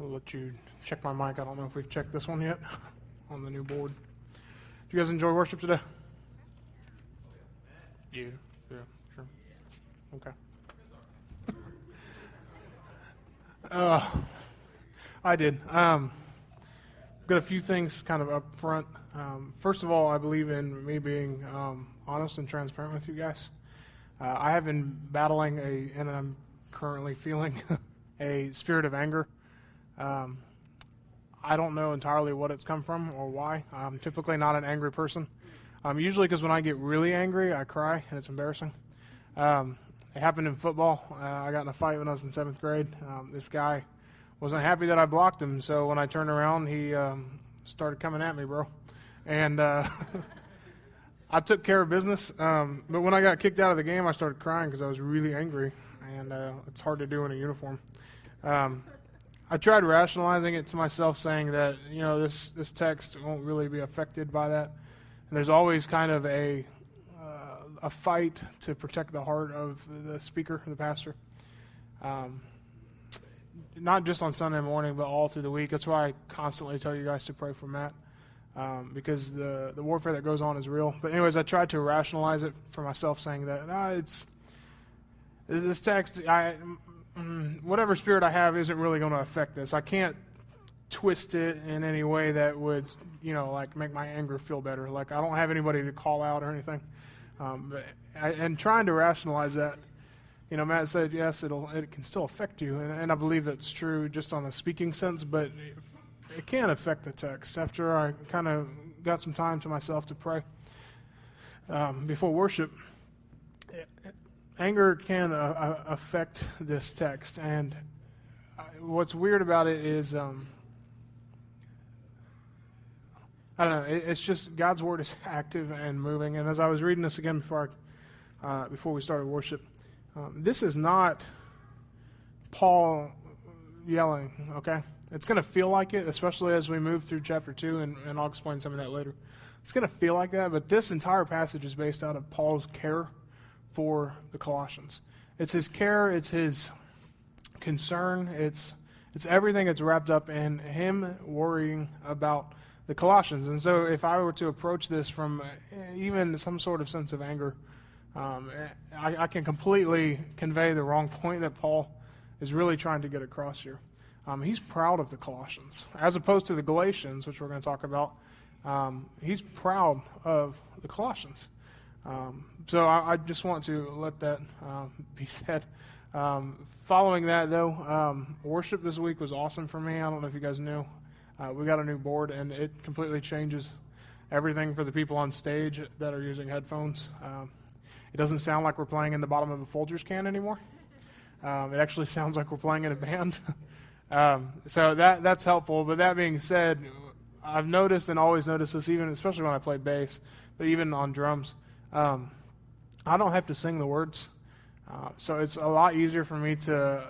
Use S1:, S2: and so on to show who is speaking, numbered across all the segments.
S1: I'll let you check my mic. I don't know if we've checked this one yet on the new board. Do you guys enjoy worship today? Yeah, yeah, sure. Okay. uh, I did. Um, got a few things kind of up front. Um, first of all, I believe in me being um, honest and transparent with you guys. Uh, I have been battling a, and I'm currently feeling a spirit of anger um, I don't know entirely what it's come from or why. I'm typically not an angry person. Um, usually, because when I get really angry, I cry and it's embarrassing. Um, it happened in football. Uh, I got in a fight when I was in seventh grade. Um, this guy wasn't happy that I blocked him, so when I turned around, he um, started coming at me, bro. And uh, I took care of business. Um, but when I got kicked out of the game, I started crying because I was really angry, and uh, it's hard to do in a uniform. I tried rationalizing it to myself, saying that you know this this text won't really be affected by that, and there's always kind of a uh, a fight to protect the heart of the speaker, the pastor. Um, not just on Sunday morning, but all through the week. That's why I constantly tell you guys to pray for Matt, um, because the the warfare that goes on is real. But anyways, I tried to rationalize it for myself, saying that it's this text. I mm, whatever spirit I have isn't really going to affect this. I can't twist it in any way that would, you know, like make my anger feel better. Like I don't have anybody to call out or anything. Um, I, and trying to rationalize that, you know, Matt said yes, it'll it can still affect you, and, and I believe that's true just on a speaking sense, but it can affect the text. After I kind of got some time to myself to pray um, before worship, anger can uh, uh, affect this text, and what's weird about it is, um, I don't know. It's just God's word is active and moving. And as I was reading this again before, I, uh, before we started worship, um, this is not Paul yelling. Okay, it's going to feel like it, especially as we move through chapter two, and, and I'll explain some of that later. It's going to feel like that, but this entire passage is based out of Paul's care for the Colossians. It's his care, it's his concern, it's it's everything that's wrapped up in him worrying about the Colossians. And so, if I were to approach this from even some sort of sense of anger, um, I, I, can completely convey the wrong point that Paul is really trying to get across here. Um, he's proud of the Colossians, as opposed to the Galatians, which we're going to talk about. Um, he's proud of the Colossians. Um, so I, I, just want to let that um, be said. Um, following that, though, um, worship this week was awesome for me. I don't know if you guys knew. Uh, we got a new board, and it completely changes everything for the people on stage that are using headphones. Um, it doesn't sound like we're playing in the bottom of a Folgers can anymore. Um, it actually sounds like we're playing in a band. so that that's helpful. But that being said, I've noticed and always noticed this, even especially when I play bass, but even on drums. Um, I don't have to sing the words, uh, so it's a lot easier for me to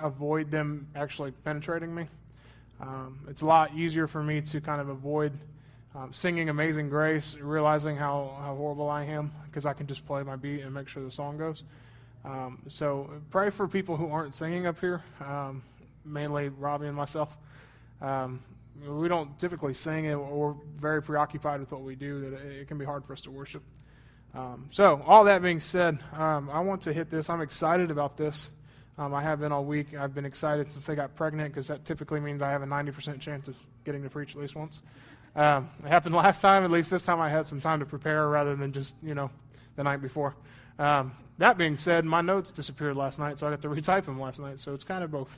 S1: avoid them actually penetrating me. Um, it's a lot easier for me to kind of avoid um, singing Amazing Grace, realizing how, how horrible I am, because I can just play my beat and make sure the song goes. Um, so pray for people who aren't singing up here, um, mainly Robbie and myself. Um, we don't typically sing, and we're very preoccupied with what we do that it can be hard for us to worship. Um, so, all that being said, um, I want to hit this. I'm excited about this. Um, I have been all week. I've been excited since I got pregnant because that typically means I have a 90% chance of getting to preach at least once. Um, it happened last time. At least this time I had some time to prepare rather than just, you know, the night before. Um, that being said, my notes disappeared last night, so I got to retype them last night. So it's kind of both.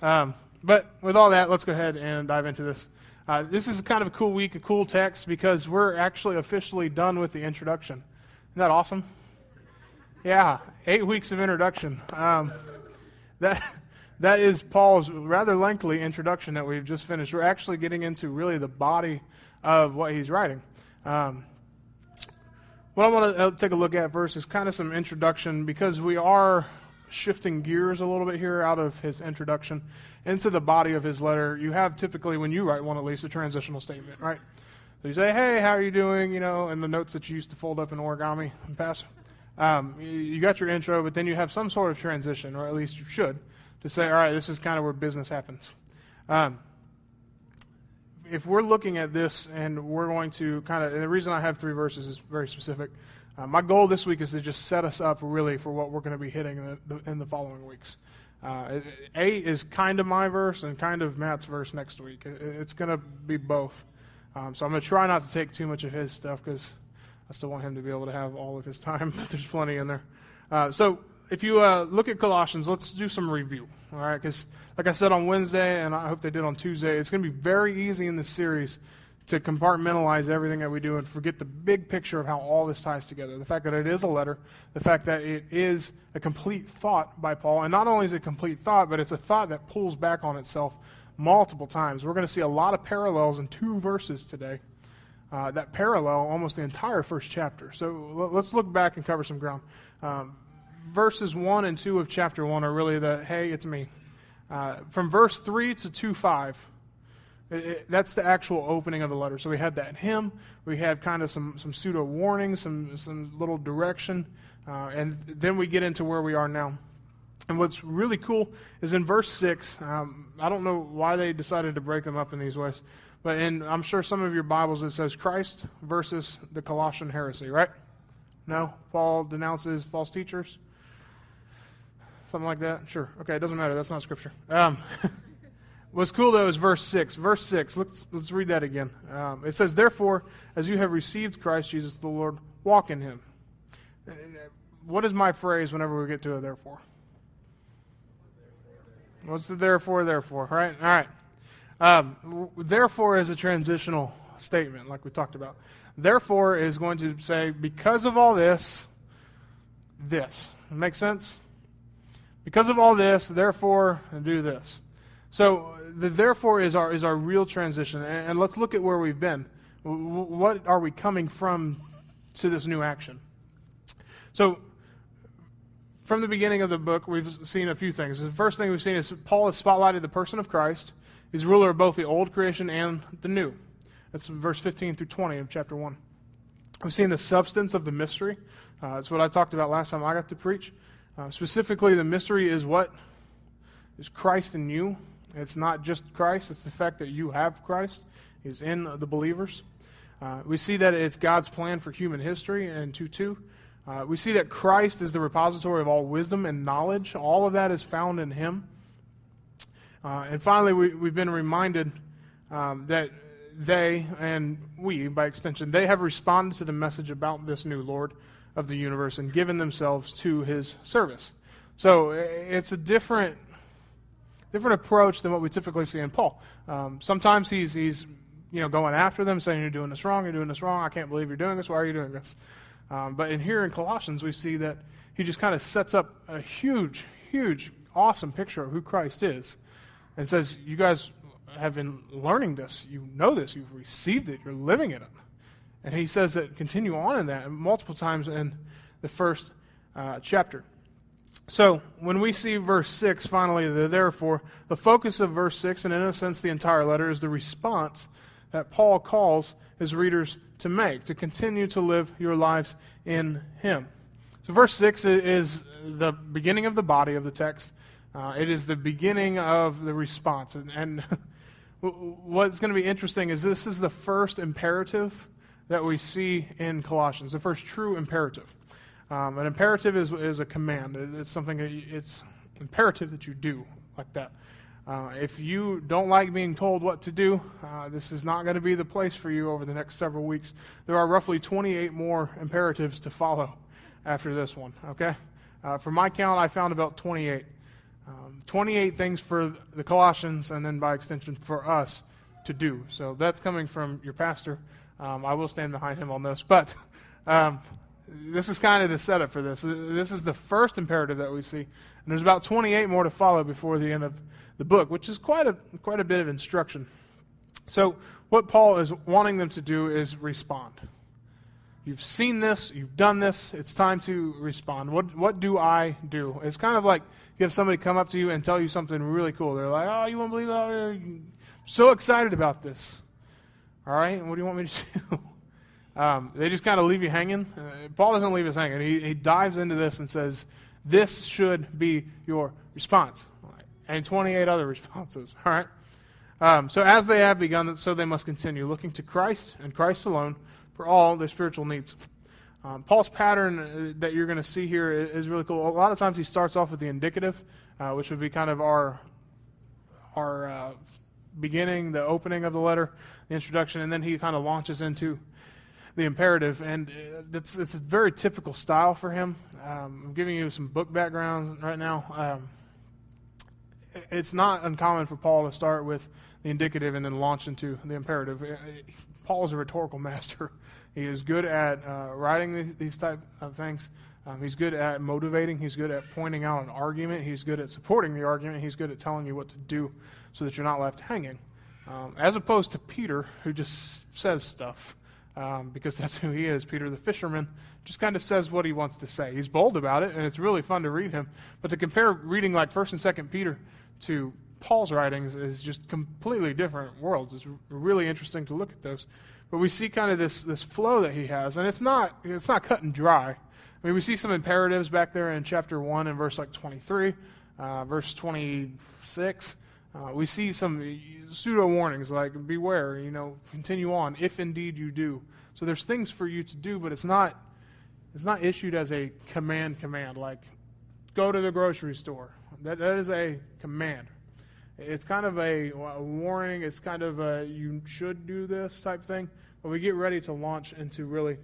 S1: Um, but with all that, let's go ahead and dive into this. Uh, this is kind of a cool week, a cool text, because we're actually officially done with the introduction. Isn't that awesome? Yeah, eight weeks of introduction. Um, that that is Paul's rather lengthy introduction that we've just finished. We're actually getting into really the body of what he's writing. Um, what I want to uh, take a look at first is kind of some introduction because we are shifting gears a little bit here out of his introduction into the body of his letter. You have typically, when you write one at least, a transitional statement, right? So you say, hey, how are you doing? You know, and the notes that you used to fold up in origami and pass. Um, you got your intro, but then you have some sort of transition, or at least you should, to say, all right, this is kind of where business happens. Um, if we're looking at this and we're going to kind of, and the reason I have three verses is very specific. Uh, my goal this week is to just set us up really for what we're going to be hitting in the, in the following weeks. Uh, A is kind of my verse and kind of Matt's verse next week. It's going to be both. Um, so I'm going to try not to take too much of his stuff because I still want him to be able to have all of his time, but there's plenty in there. Uh, so if you uh, look at Colossians, let's do some review, all right? Because, like I said on Wednesday, and I hope they did on Tuesday, it's going to be very easy in this series to compartmentalize everything that we do and forget the big picture of how all this ties together. The fact that it is a letter, the fact that it is a complete thought by Paul, and not only is it a complete thought, but it's a thought that pulls back on itself multiple times. We're going to see a lot of parallels in two verses today uh, that parallel almost the entire first chapter. So let's look back and cover some ground. Um, verses 1 and 2 of chapter 1 are really the, hey, it's me. Uh, from verse 3 to 2 5, it, it, that's the actual opening of the letter. So we had that hymn, we had kind of some, some pseudo warnings, some, some little direction, uh, and then we get into where we are now. And what's really cool is in verse 6, um, I don't know why they decided to break them up in these ways, but in, I'm sure some of your Bibles it says Christ versus the Colossian heresy, right? No? Paul denounces false teachers? Something like that? Sure. Okay, it doesn't matter. That's not scripture. Um, what's cool, though, is verse 6. Verse 6, let's, let's read that again. Um, it says, Therefore, as you have received Christ Jesus the Lord, walk in him. What is my phrase whenever we get to a therefore? What's the therefore, therefore, right? All right. Um, therefore is a transitional statement, like we talked about. Therefore is going to say, because of all this, this. Make sense? Because of all this, therefore, do this. So the therefore is our is our real transition, and, and let's look at where we've been. what are we coming from to this new action? So from the beginning of the book, we've seen a few things. The first thing we've seen is Paul has spotlighted the person of Christ. He's ruler of both the old creation and the new. That's verse 15 through 20 of chapter 1. We've seen the substance of the mystery. Uh, that's what I talked about last time I got to preach. Uh, specifically, the mystery is what is Christ in you. It's not just Christ, it's the fact that you have Christ, He's in the believers. Uh, we see that it's God's plan for human history in 2 2. Uh, we see that Christ is the repository of all wisdom and knowledge. All of that is found in Him. Uh, and finally, we, we've been reminded um, that they, and we by extension, they have responded to the message about this new Lord of the universe and given themselves to his service. So it's a different, different approach than what we typically see in Paul. Um, sometimes he's, he's you know, going after them, saying, You're doing this wrong, you're doing this wrong, I can't believe you're doing this, why are you doing this? Um, but in here in Colossians, we see that he just kind of sets up a huge, huge, awesome picture of who Christ is and says, You guys have been learning this. You know this. You've received it. You're living it. And he says that continue on in that multiple times in the first uh, chapter. So when we see verse 6, finally, the therefore, the focus of verse 6, and in a sense the entire letter, is the response that Paul calls his readers to make, to continue to live your lives in him. So verse 6 is the beginning of the body of the text. Uh, it is the beginning of the response. And, and what's going to be interesting is this is the first imperative that we see in Colossians, the first true imperative. Um, an imperative is, is a command. It's something, that it's imperative that you do like that. Uh, if you don't like being told what to do, uh, this is not going to be the place for you over the next several weeks. There are roughly 28 more imperatives to follow after this one, okay? Uh, for my count, I found about 28. Um, 28 things for the Colossians, and then by extension for us to do. So that's coming from your pastor. Um, I will stand behind him on this. But um, this is kind of the setup for this. This is the first imperative that we see. And there's about 28 more to follow before the end of the book, which is quite a, quite a bit of instruction. So, what Paul is wanting them to do is respond. You've seen this, you've done this, it's time to respond. What, what do I do? It's kind of like you have somebody come up to you and tell you something really cool. They're like, oh, you won't believe that? I'm so excited about this. All right, what do you want me to do? um, they just kind of leave you hanging. Uh, Paul doesn't leave us hanging. He, he dives into this and says, this should be your response. And 28 other responses. All right? Um, so as they have begun, so they must continue, looking to Christ and Christ alone for all their spiritual needs. Um, Paul's pattern uh, that you're going to see here is really cool. A lot of times he starts off with the indicative, uh, which would be kind of our our uh, beginning, the opening of the letter, the introduction, and then he kind of launches into the imperative. And uh, it's, it's a very typical style for him. Um, I'm giving you some book backgrounds right now. Um, it's not uncommon for Paul to start with the indicative and then launch into the imperative. Uh, Paul is a rhetorical master. He is good at uh, writing these, these type of things. Um, he's good at motivating. He's good at pointing out an argument. He's good at supporting the argument. He's good at telling you what to do so that you're not left hanging. Um, as opposed to Peter, who just says stuff um, because that's who he is. Peter the fisherman just kind of says what he wants to say. He's bold about it, and it's really fun to read him. But to compare reading like 1st and 2nd Peter to Paul's writings is just completely different worlds. It's really interesting to look at those. But we see kind of this, this flow that he has, and it's not, it's not cut and dry. I mean, we see some imperatives back there in chapter 1 and verse like 23, uh, verse 26. Uh, we see some pseudo warnings like beware, you know, continue on if indeed you do. So there's things for you to do, but it's not it's not issued as a command command like go to the grocery store. That that is a command. It's kind of a, a warning. It's kind of a you should do this type thing. But we get ready to launch into really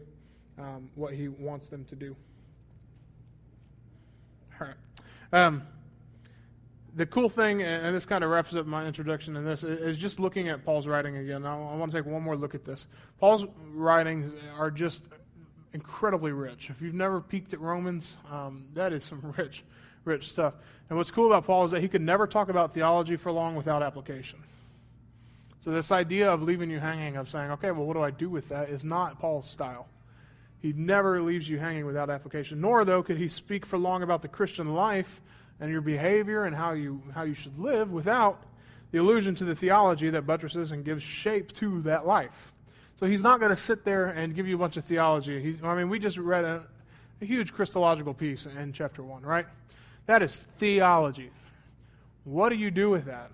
S1: um, what he wants them to do. All right. Um, the cool thing, and this kind of wraps up my introduction in this, is just looking at Paul's writing again. I, want to take one more look at this. Paul's writings are just incredibly rich. If you've never peeked at Romans, um, that is some rich, rich stuff. And what's cool about Paul is that he could never talk about theology for long without application. So this idea of leaving you hanging, of saying, okay, well, what do I do with that, is not Paul's style. He never leaves you hanging without application. Nor, though, could he speak for long about the Christian life and your behavior and how you, how you should live without the allusion to the theology that buttresses and gives shape to that life. So he's not going to sit there and give you a bunch of theology. He's, I mean, we just read a, a huge Christological piece in chapter 1, right? That is theology. What do you do with that?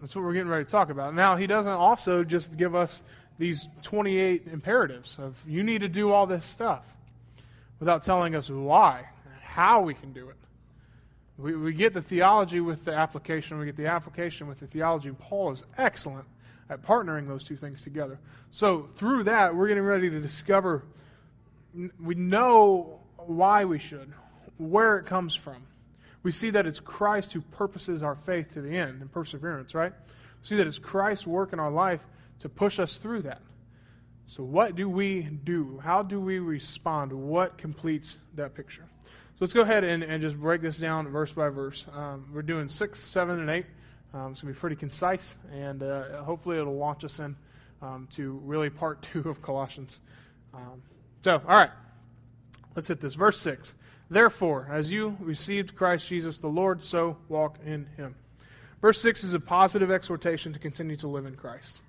S1: That's what we're getting ready to talk about. Now, he doesn't also just give us these 28 imperatives of you need to do all this stuff without telling us why how we can do it. We, we get the theology with the application, we get the application with the theology, and Paul is excellent at partnering those two things together. So, through that, we're getting ready to discover we know why we should, where it comes from. We see that it's Christ who purposes our faith to the end and perseverance, right? We see that it's Christ's work in our life to push us through that. So, what do we do? How do we respond? What completes that picture? So let's go ahead and, and just break this down verse by verse. Um, we're doing 6, 7, and 8. Um, it's going to be pretty concise, and uh, hopefully it'll launch us in um, to really part two of Colossians. Um, so, all right, let's hit this. Verse 6. Therefore, as you received Christ Jesus the Lord, so walk in him. Verse 6 is a positive exhortation to continue to live in Christ.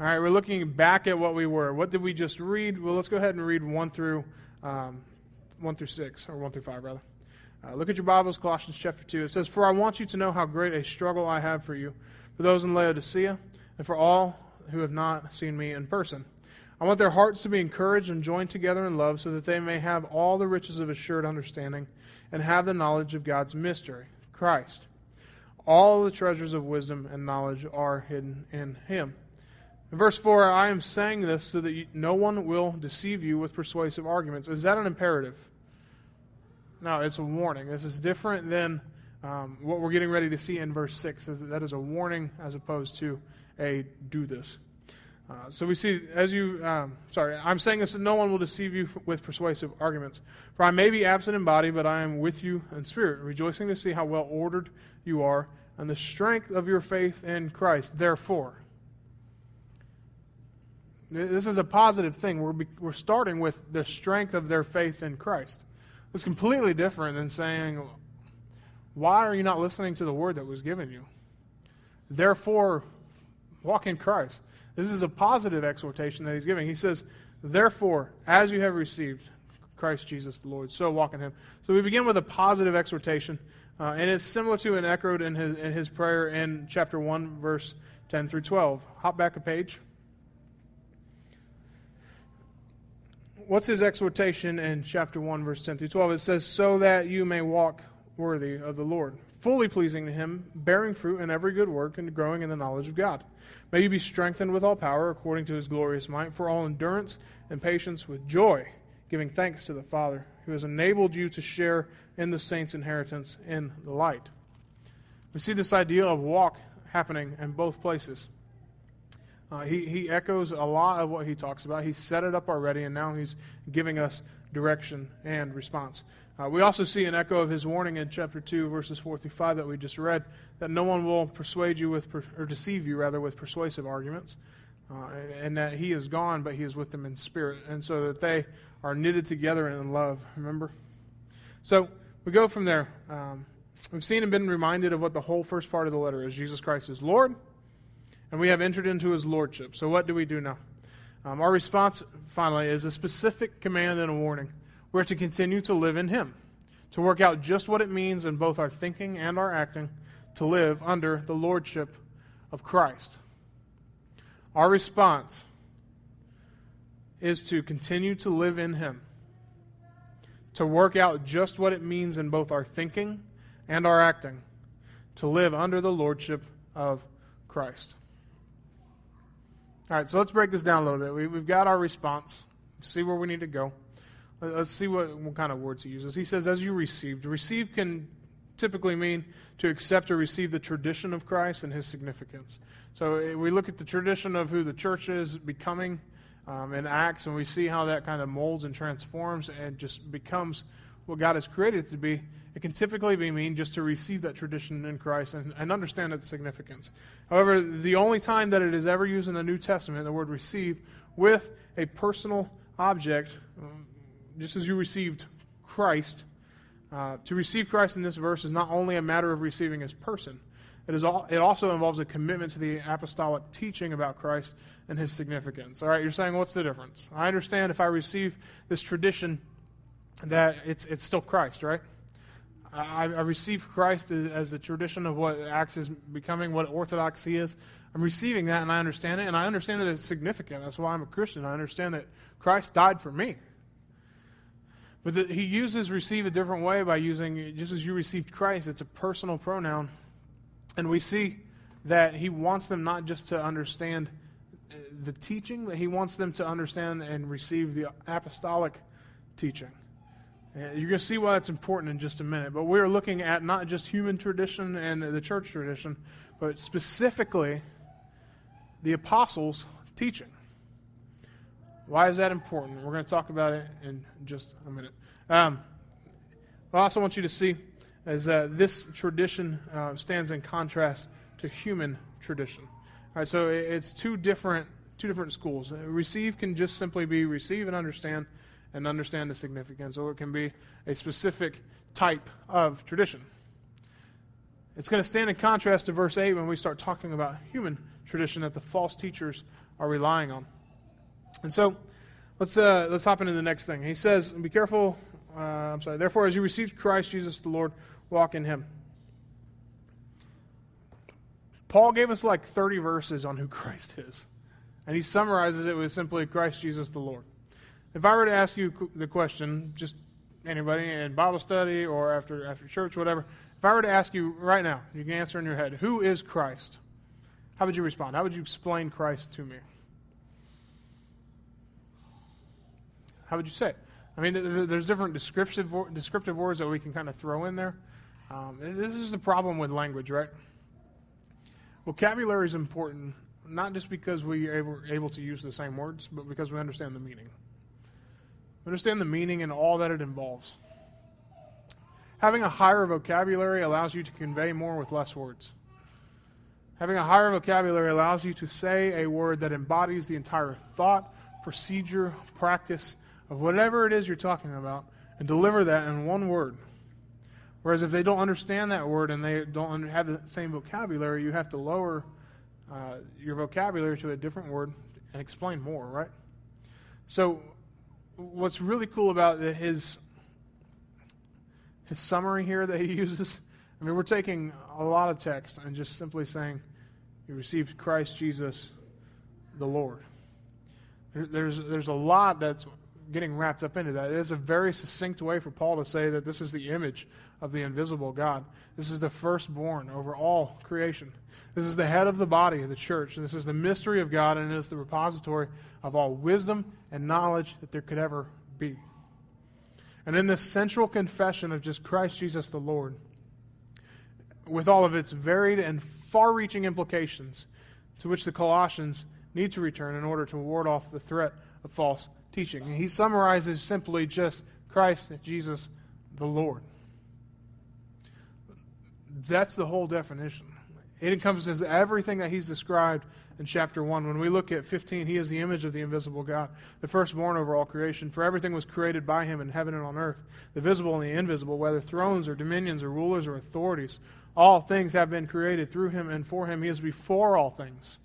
S1: All right, we're looking back at what we were. What did we just read? Well, let's go ahead and read 1 through um, 1 through 6, or 1 through 5, rather. Uh, look at your Bibles, Colossians chapter 2. It says, For I want you to know how great a struggle I have for you, for those in Laodicea, and for all who have not seen me in person. I want their hearts to be encouraged and joined together in love, so that they may have all the riches of assured understanding and have the knowledge of God's mystery, Christ. All the treasures of wisdom and knowledge are hidden in Him. In verse 4, I am saying this so that no one will deceive you with persuasive arguments. Is that an imperative? No, it's a warning. This is different than um, what we're getting ready to see in verse 6. That is a warning as opposed to a do this. Uh, so we see, as you, um, sorry, I'm saying this that no one will deceive you with persuasive arguments. For I may be absent in body, but I am with you in spirit, rejoicing to see how well ordered you are and the strength of your faith in Christ. Therefore, this is a positive thing. We're, we're starting with the strength of their faith in Christ. It's completely different than saying, Why are you not listening to the word that was given you? Therefore, walk in Christ. This is a positive exhortation that he's giving. He says, Therefore, as you have received Christ Jesus the Lord, so walk in him. So we begin with a positive exhortation Uh, and it's similar to and echoed in his, in his prayer in chapter 1, verse 10 through 12. Hop back a page. What's his exhortation in chapter 1, verse 10 through 12? It says, So that you may walk worthy of the Lord, fully pleasing to him, bearing fruit in every good work, and growing in the knowledge of God. May you be strengthened with all power according to his glorious might, for all endurance and patience with joy, giving thanks to the Father, who has enabled you to share in the saints' inheritance in the light. We see this idea of walk happening in both places. Uh, he, he echoes a lot of what he talks about. He's set it up already, and now he's giving us direction and response. Uh, we also see an echo of his warning in chapter 2, verses 4 through 5 that we just read that no one will persuade you with, or deceive you, rather, with persuasive arguments, uh, and that he is gone, but he is with them in spirit, and so that they are knitted together in love. Remember? So we go from there. Um, we've seen and been reminded of what the whole first part of the letter is Jesus Christ is Lord, and we have entered into his lordship. So what do we do now? Um, our response, finally, is a specific command and a warning. We're to continue to live in him, to work out just what it means in both our thinking and our acting to live under the lordship of Christ. Our response is to continue to live in him to work out just what it means in both our thinking and our acting to live under the lordship of Christ. All right, so let's break this down a little bit. We, have got our response, see where we need to go. Let's see what, what kind of words he uses. He says, as you received. Receive can typically mean to accept or receive the tradition of Christ and his significance. So eh, we look at the tradition of who the church is becoming um, in Acts, and we see how that kind of molds and transforms and just becomes what God has created it to be. It can typically be mean just to receive that tradition in Christ and, and understand its significance. However, the only time that it is ever used in the New Testament, the word receive, with a personal object, um, just as you received Christ, uh, to receive Christ in this verse is not only a matter of receiving his person, it, is all, it also involves a commitment to the apostolic teaching about Christ and his significance. All right, you're saying, what's the difference? I understand if I receive this tradition that it's, it's still Christ, right? I, I receive Christ as a tradition of what Acts is becoming, what orthodoxy is. I'm receiving that and I understand it, and I understand that it's significant. That's why I'm a Christian. I understand that Christ died for me. But the, he uses receive a different way by using, just as you received Christ, it's a personal pronoun and we see that he wants them not just to understand uh, the teaching, that he wants them to understand and receive the apostolic teaching. You're going to see why that's important in just a minute. But we're looking at not just human tradition and the church tradition, but specifically the apostles' teaching. Why is that important? We're going to talk about it in just a minute. Um, I also want you to see as uh, this tradition uh, stands in contrast to human tradition. All right, so it's two different two different schools. Uh, receive can just simply be receive and understand, and understand the significance, or it can be a specific type of tradition. It's going to stand in contrast to verse 8 when we start talking about human tradition that the false teachers are relying on. And so let's, uh, let's hop into the next thing. He says, Be careful. Uh, I'm sorry. Therefore, as you received Christ Jesus the Lord, walk in Him. Paul gave us like 30 verses on who Christ is. And he summarizes it with simply Christ Jesus the Lord. If I were to ask you the question, just anybody in Bible study or after, after church, whatever, if I were to ask you right now, you can answer in your head, who is Christ? How would you respond? How would you explain Christ to me? How would you say it? I mean, there's different descriptive, descriptive words that we can kind of throw in there. Um, this is the problem with language, right? Vocabulary is important, not just because we are able, able to use the same words, but because we understand the meaning. We understand the meaning and all that it involves. Having a higher vocabulary allows you to convey more with less words. Having a higher vocabulary allows you to say a word that embodies the entire thought, procedure, practice of whatever it is you're talking about, and deliver that in one word. Whereas if they don't understand that word and they don't have the same vocabulary, you have to lower uh, your vocabulary to a different word and explain more, right? So, what's really cool about his his summary here that he uses I mean, we're taking a lot of text and just simply saying, You received Christ Jesus the Lord. There's, there's a lot that's getting wrapped up into that. It is a very succinct way for Paul to say that this is the image of the invisible God. This is the firstborn over all creation. This is the head of the body of the church. This is the mystery of God, and it is the repository of all wisdom and knowledge that there could ever be. And in this central confession of just Christ Jesus the Lord, with all of its varied and far reaching implications to which the Colossians need to return in order to ward off the threat of false teaching. he summarizes simply just Christ Jesus the Lord. That's the whole definition. It encompasses everything that he's described in chapter 1. When we look at 15, he is the image of the invisible God, the firstborn over all creation. For everything was created by him in heaven and on earth, the visible and the invisible, whether thrones or dominions or rulers or authorities. All things have been created through him and for him. He is before all things.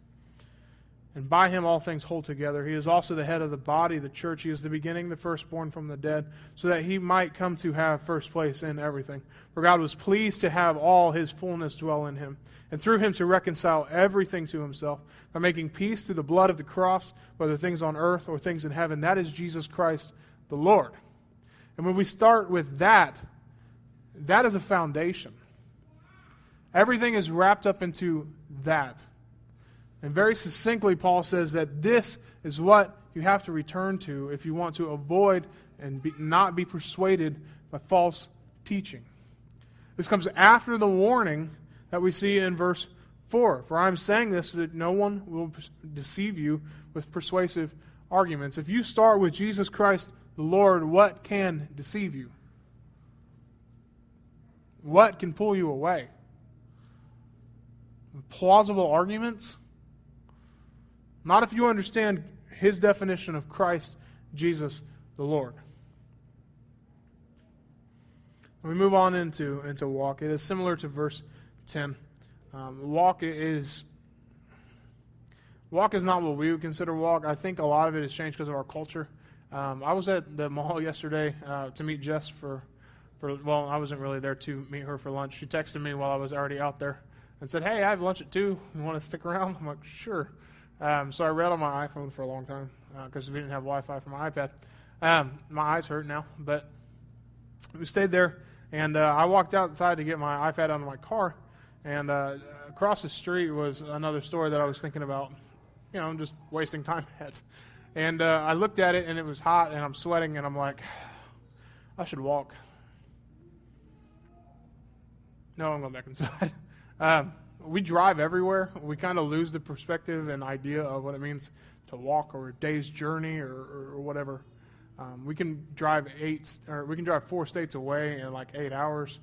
S1: And by him all things hold together. He is also the head of the body, the church. He is the beginning, the firstborn from the dead, so that he might come to have first place in everything. For God was pleased to have all his fullness dwell in him, and through him to reconcile everything to himself, by making peace through the blood of the cross, whether things on earth or things in heaven. That is Jesus Christ the Lord. And when we start with that, that is a foundation. Everything is wrapped up into that. And very succinctly, Paul says that this is what you have to return to if you want to avoid and be, not be persuaded by false teaching. This comes after the warning that we see in verse 4. For I'm saying this so that no one will deceive you with persuasive arguments. If you start with Jesus Christ the Lord, what can deceive you? What can pull you away? Plausible arguments? Not if you understand his definition of Christ Jesus the Lord. We move on into, into walk, it is similar to verse 10. Um, walk is walk is not what we would consider walk. I think a lot of it has changed because of our culture. Um, I was at the mall yesterday uh, to meet Jess for, for, well, I wasn't really there to meet her for lunch. She texted me while I was already out there and said, Hey, I have lunch at 2. You want to stick around? I'm like, Sure. Um, so I read on my iPhone for a long time because uh, we didn't have Wi-Fi for my iPad. Um, my eyes hurt now, but we stayed there, and uh, I walked outside to get my iPad out of my car, and uh, across the street was another store that I was thinking about, you know, I'm just wasting time at. And uh, I looked at it, and it was hot, and I'm sweating, and I'm like, I should walk. No, I'm going back inside. um, we drive everywhere. We kind of lose the perspective and idea of what it means to walk or a day's journey or, or, or whatever. Um, we can drive eight or we can drive four states away in like eight hours.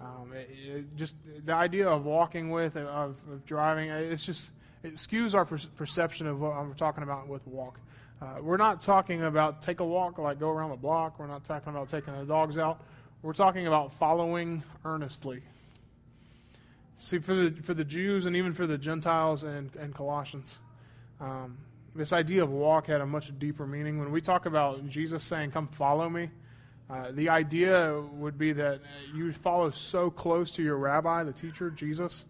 S1: Um, it, it just the idea of walking with of, of, driving it's just it skews our per- perception of what I'm talking about with walk. Uh, we're not talking about take a walk like go around the block. We're not talking about taking the dogs out. We're talking about following earnestly. See, for the, for the Jews and even for the Gentiles and, and Colossians, um, this idea of walk had a much deeper meaning. When we talk about Jesus saying, Come follow me, uh, the idea would be that you follow so close to your rabbi, the teacher, Jesus,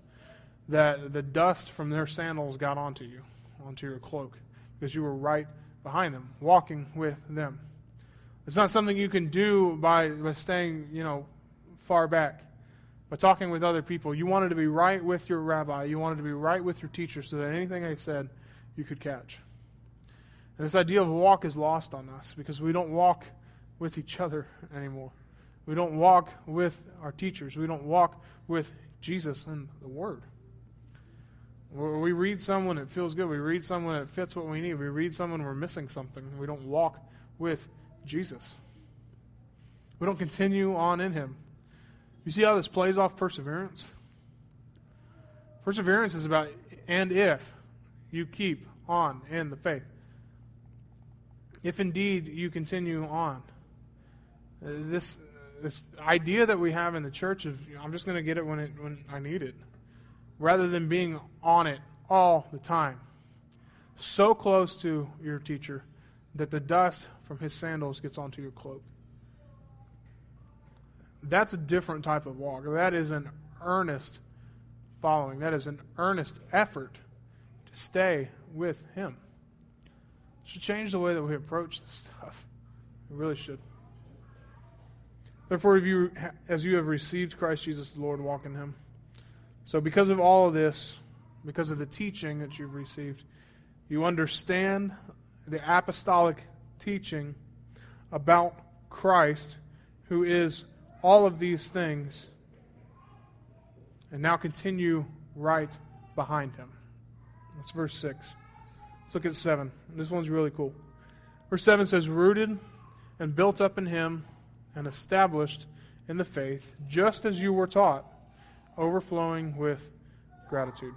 S1: that the dust from their sandals got onto you, onto your cloak, because you were right behind them, walking with them. It's not something you can do by, by staying, you know, far back by talking with other people. You wanted to be right with your rabbi. You wanted to be right with your teacher so that anything they said you could catch. And this idea of walk is lost on us because we don't walk with each other anymore. We don't walk with our teachers. We don't walk with Jesus and the Word. We read someone, it feels good. We read someone, it fits what we need. We read someone, we're missing something. We don't walk with Jesus. We don't continue on in Him. You see how this plays off perseverance? Perseverance is about and if you keep on in the faith. If indeed you continue on. Uh, this, this idea that we have in the church of I'm just going to get it when, it when I need it, rather than being on it all the time. So close to your teacher that the dust from his sandals gets onto your cloak that's a different type of walk. That is an earnest following. That is an earnest effort to stay with Him. It should change the way that we approach this stuff. It really should. Therefore, if you, as you have received Christ Jesus the Lord, walk in Him. So, because of all of this, because of the teaching that you've received, you understand the apostolic teaching about Christ, who is all of these things, and now continue right behind him. That's verse 6. Let's look at 7. This one's really cool. Verse 7 says, Rooted and built up in him and established in the faith, just as you were taught, overflowing with gratitude.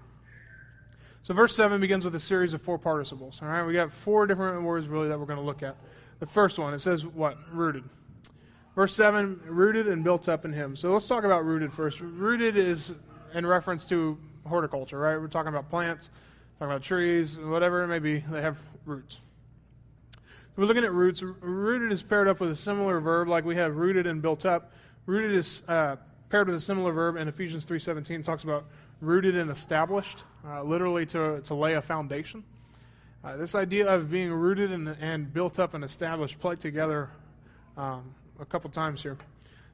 S1: So, verse 7 begins with a series of four participles. All right, we got four different words really that we're going to look at. The first one, it says what? Rooted. Verse 7, rooted and built up in him. So let's talk about rooted first. Rooted is in reference to horticulture, right? We're talking about plants, talking about trees, whatever it may be, they have roots. We're looking at roots. Rooted is paired up with a similar verb, like we have rooted and built up. Rooted is uh, paired with a similar verb in Ephesians 3.17. talks about rooted and established, uh, literally to, to lay a foundation. Uh, this idea of being rooted and, and, built up and established play together um, a couple times here.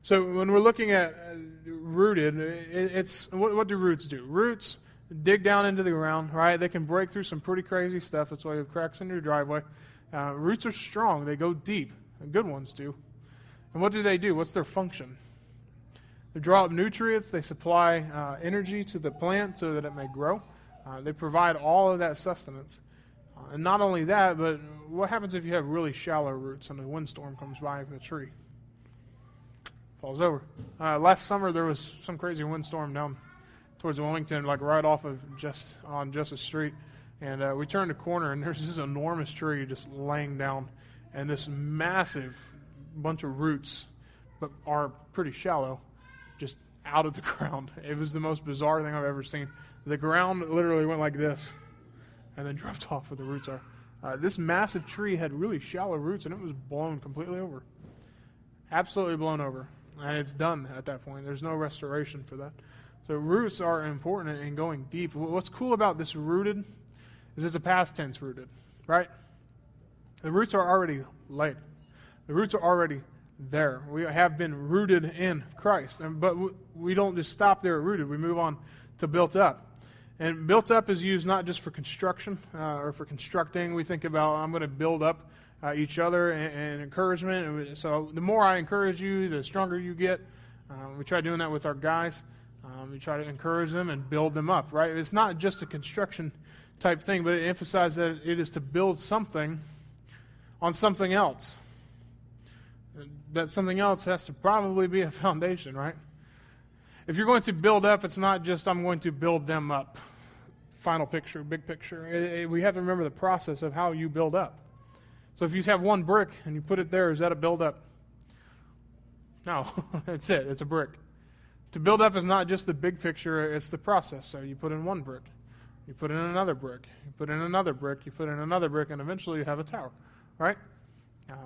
S1: So when we're looking at uh, rooted, it, it's what, what, do roots do? Roots dig down into the ground, right? They can break through some pretty crazy stuff. That's why you have cracks in your driveway. Uh, roots are strong. They go deep. Good ones do. And what do they do? What's their function? They draw up nutrients. They supply uh, energy to the plant so that it may grow. Uh, they provide all of that sustenance. Uh, and not only that, but what happens if you have really shallow roots and a windstorm comes by a tree? Falls over. Uh, last summer there was some crazy windstorm down towards Wilmington, like right off of just on Justice Street, and uh, we turned a corner and there's this enormous tree just laying down, and this massive bunch of roots, but are pretty shallow, just out of the ground. It was the most bizarre thing I've ever seen. The ground literally went like this and then dropped off where the roots are. Uh, this massive tree had really shallow roots, and it was blown completely over. Absolutely blown over. And it's done at that point. There's no restoration for that. So roots are important in going deep. What's cool about this rooted is it's a past tense rooted, right? The roots are already laid. The roots are already there. We have been rooted in Christ. But we don't just stop there rooted. We move on to built up. And built up is used not just for construction uh, or for constructing. We think about, I'm going to build up uh, each other and, and, encouragement. So the more I encourage you, the stronger you get. Uh, we try doing that with our guys. Um, we try to encourage them and build them up, right? It's not just a construction type thing, but it emphasizes that it is to build something on something else. That something else has to probably be a foundation, right? If you're going to build up, it's not just I'm going to build them up. Final picture, big picture. It, it, we have to remember the process of how you build up. So if you have one brick and you put it there, is that a build up? No, that's it. It's a brick. To build up is not just the big picture, it's the process. So you put in one brick, you put in another brick, you put in another brick, you put in another brick, and eventually you have a tower, right? Um,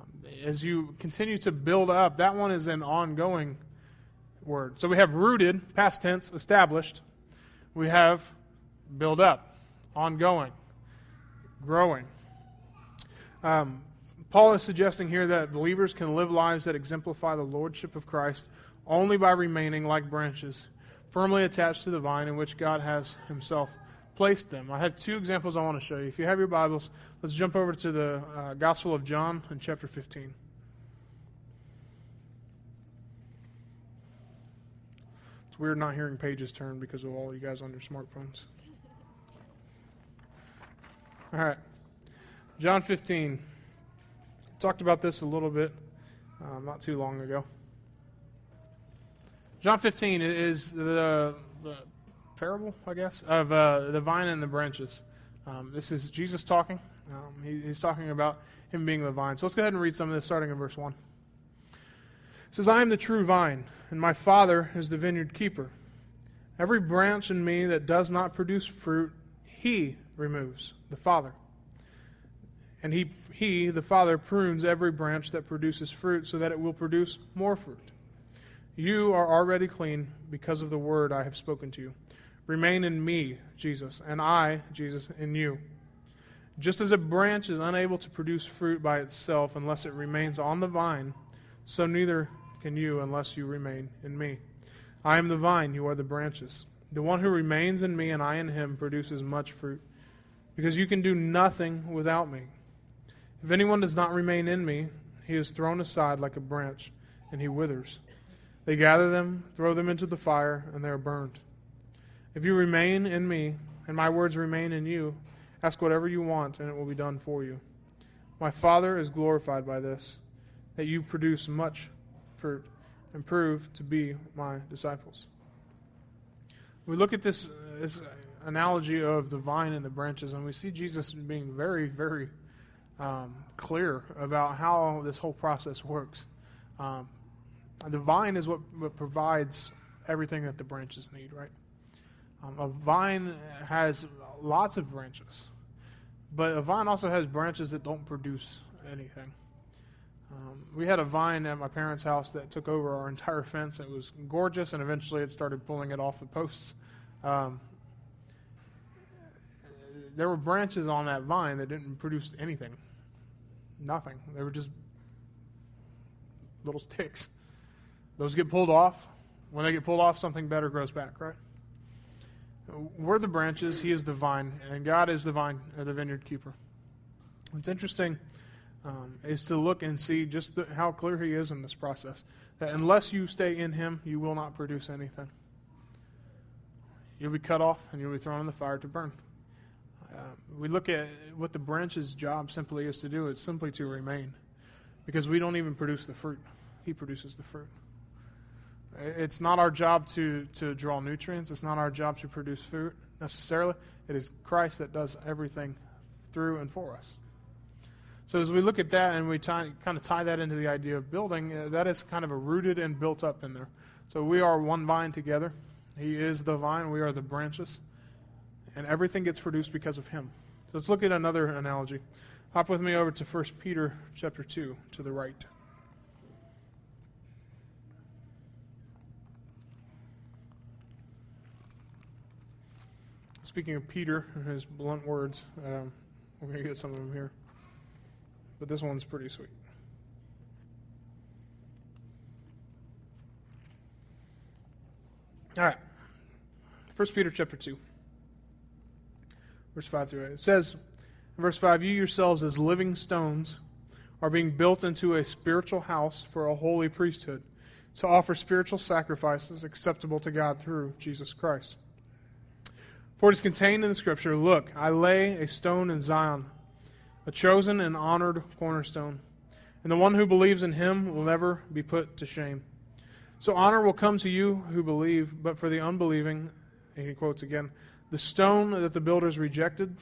S1: as you continue to build up, that one is an ongoing word. So we have rooted, past tense, established. We have build up, ongoing, growing. Um, Paul is suggesting here that believers can live lives that exemplify the lordship of Christ only by remaining like branches, firmly attached to the vine in which God has himself placed them. I have two examples I want to show you. If you have your Bibles, let's jump over to the uh, Gospel of John in chapter 15. It's weird not hearing pages turn because of all you guys on your smartphones. All right. John 15. Talked about this a little bit um, not too long ago. John 15 is the, the parable, I guess, of uh, the vine and the branches. Um, this is Jesus talking. Um, he, he's talking about him being the vine. So let's go ahead and read some of this starting in verse 1 says, I am the true vine, and my Father is the vineyard keeper. Every branch in me that does not produce fruit, he removes, the Father. And he, he, the Father, prunes every branch that produces fruit so that it will produce more fruit. You are already clean because of the word I have spoken to you. Remain in me, Jesus, and I, Jesus, in you. Just as a branch is unable to produce fruit by itself unless it remains on the vine, so neither can you unless you remain in me. I am the vine, you are the branches. The one who remains in me and I in him produces much fruit, because you can do nothing without me. If anyone does not remain in me, he is thrown aside like a branch, and he withers. They gather them, throw them into the fire, and they are burned. If you remain in me, and my words remain in you, ask whatever you want, and it will be done for you. My Father is glorified by this, that you produce much fruit and prove to be my disciples. We look at this, this analogy of the vine and the branches, and we see Jesus being very, very um, clear about how this whole process works. Um, the vine is what, what, provides everything that the branches need, right? Um, a vine has lots of branches, but a vine also has branches that don't produce anything. Um, we had a vine at my parents' house that took over our entire fence. It was gorgeous, and eventually it started pulling it off the posts. Um, there were branches on that vine that didn't produce anything. Nothing. They were just little sticks. Those get pulled off. When they get pulled off, something better grows back, right? We're the branches, He is the vine, and God is the vine, or the vineyard keeper. What's interesting um, is to look and see just the, how clear He is in this process. That unless you stay in Him, you will not produce anything. You'll be cut off and you'll be thrown in the fire to burn. Uh, we look at what the branch's job simply is to do, it's simply to remain. Because we don't even produce the fruit, He produces the fruit. It's not our job to, to draw nutrients, it's not our job to produce fruit necessarily. It is Christ that does everything through and for us. So as we look at that and we tie, kind of tie that into the idea of building, uh, that is kind of a rooted and built up in there. So we are one vine together. He is the vine, we are the branches. And everything gets produced because of him. So let's look at another analogy. Hop with me over to 1 Peter chapter 2 to the right. Speaking of Peter and his blunt words, um, we're going to get some of them here. But this one's pretty sweet. All right. 1 Peter chapter 2. Verse 5 through 8. It says, in verse 5, You yourselves as living stones are being built into a spiritual house for a holy priesthood to offer spiritual sacrifices acceptable to God through Jesus Christ. For it is contained in the Scripture Look, I lay a stone in Zion, a chosen and honored cornerstone, and the one who believes in him will never be put to shame. So honor will come to you who believe, but for the unbelieving, and he quotes again, the stone that the builders rejected,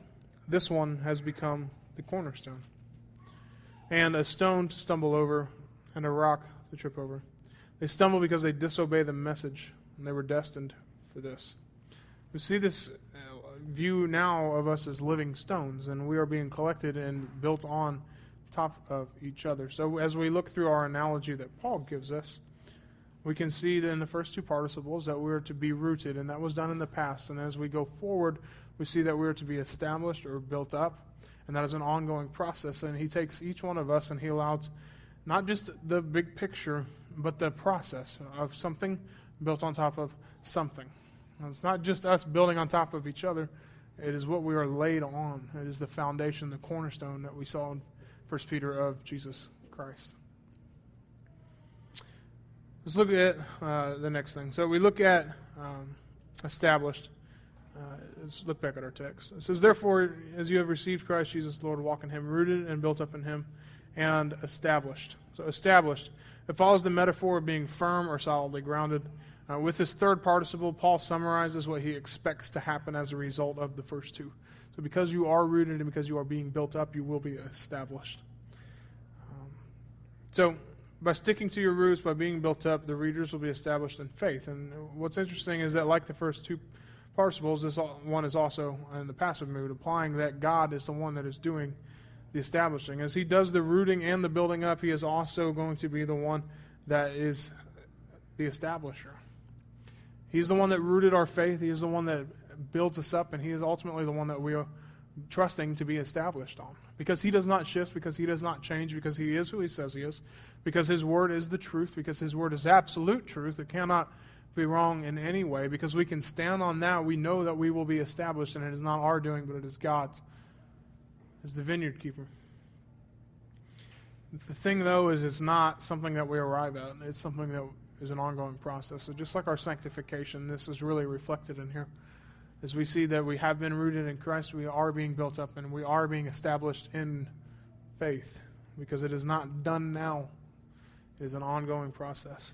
S1: this one has become the cornerstone. And a stone to stumble over, and a rock to trip over. They stumble because they disobey the message, and they were destined for this. We see this uh, view now of us as living stones, and we are being collected and built on top of each other. So, as we look through our analogy that Paul gives us, we can see that in the first two participles that we're to be rooted, and that was done in the past. And as we go forward, we see that we're to be established or built up, and that is an ongoing process. And he takes each one of us and he allows not just the big picture, but the process of something built on top of something. And it's not just us building on top of each other, it is what we are laid on. It is the foundation, the cornerstone that we saw in 1 Peter of Jesus Christ. Let's look at uh, the next thing. So we look at um, established. Uh, let's look back at our text. It says, Therefore, as you have received Christ Jesus, Lord, walk in him, rooted and built up in him, and established. So established. It follows the metaphor of being firm or solidly grounded. Uh, with this third participle, Paul summarizes what he expects to happen as a result of the first two. So because you are rooted and because you are being built up, you will be established. Um, so by sticking to your roots, by being built up, the readers will be established in faith. And what's interesting is that, like the first two participles, this one is also in the passive mood, applying that God is the one that is doing the establishing. As He does the rooting and the building up, He is also going to be the one that is the establisher. He's the one that rooted our faith. He is the one that builds us up, and He is ultimately the one that we are trusting to be established on. Because He does not shift, because He does not change, because He is who He says He is, because His Word is the truth, because His Word is absolute truth. It cannot be wrong in any way, because we can stand on that. We know that we will be established, and it is not our doing, but it is God's. As the vineyard keeper. The thing, though, is it's not something that we arrive at. It's something that is an ongoing process. So, just like our sanctification, this is really reflected in here. As we see that we have been rooted in Christ, we are being built up and we are being established in faith because it is not done now, it is an ongoing process.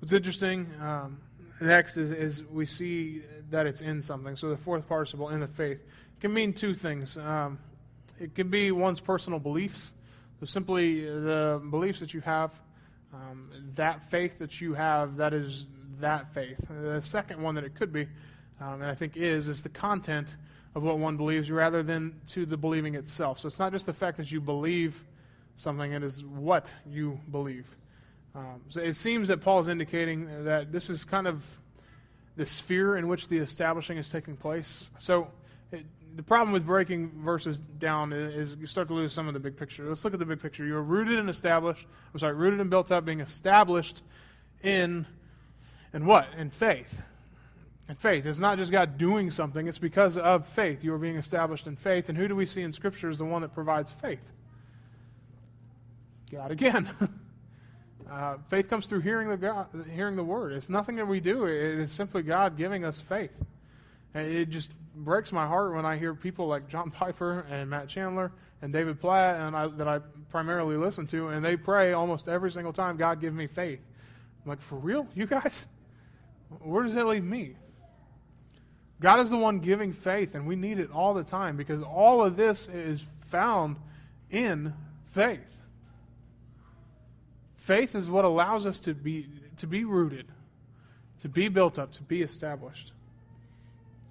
S1: What's interesting um, next is, is we see that it's in something. So, the fourth participle, in the faith, can mean two things. Um, it can be one's personal beliefs so simply the beliefs that you have, um, that faith that you have, that is that faith. The second one that it could be, um, and I think is, is the content of what one believes rather than to the believing itself. So it's not just the fact that you believe something, it is what you believe. Um, so it seems that Paul is indicating that this is kind of the sphere in which the establishing is taking place. So it, the problem with breaking verses down is, you start to lose some of the big picture. Let's look at the big picture. You are rooted and established. I'm sorry, rooted and built up, being established in in what? In faith. In faith. It's not just God doing something, it's because of faith. You are being established in faith. And who do we see in Scripture as the one that provides faith? God again. uh, faith comes through hearing the, God, hearing the word. It's nothing that we do, it is simply God giving us faith. And it just breaks my heart when I hear people like John Piper and Matt Chandler and David Platt and I, that I primarily listen to, and they pray almost every single time, God, give me faith. I'm like, for real? You guys? Where does that leave me? God is the one giving faith, and we need it all the time because all of this is found in faith. Faith is what allows us to be, to be rooted, to be built up, to be established.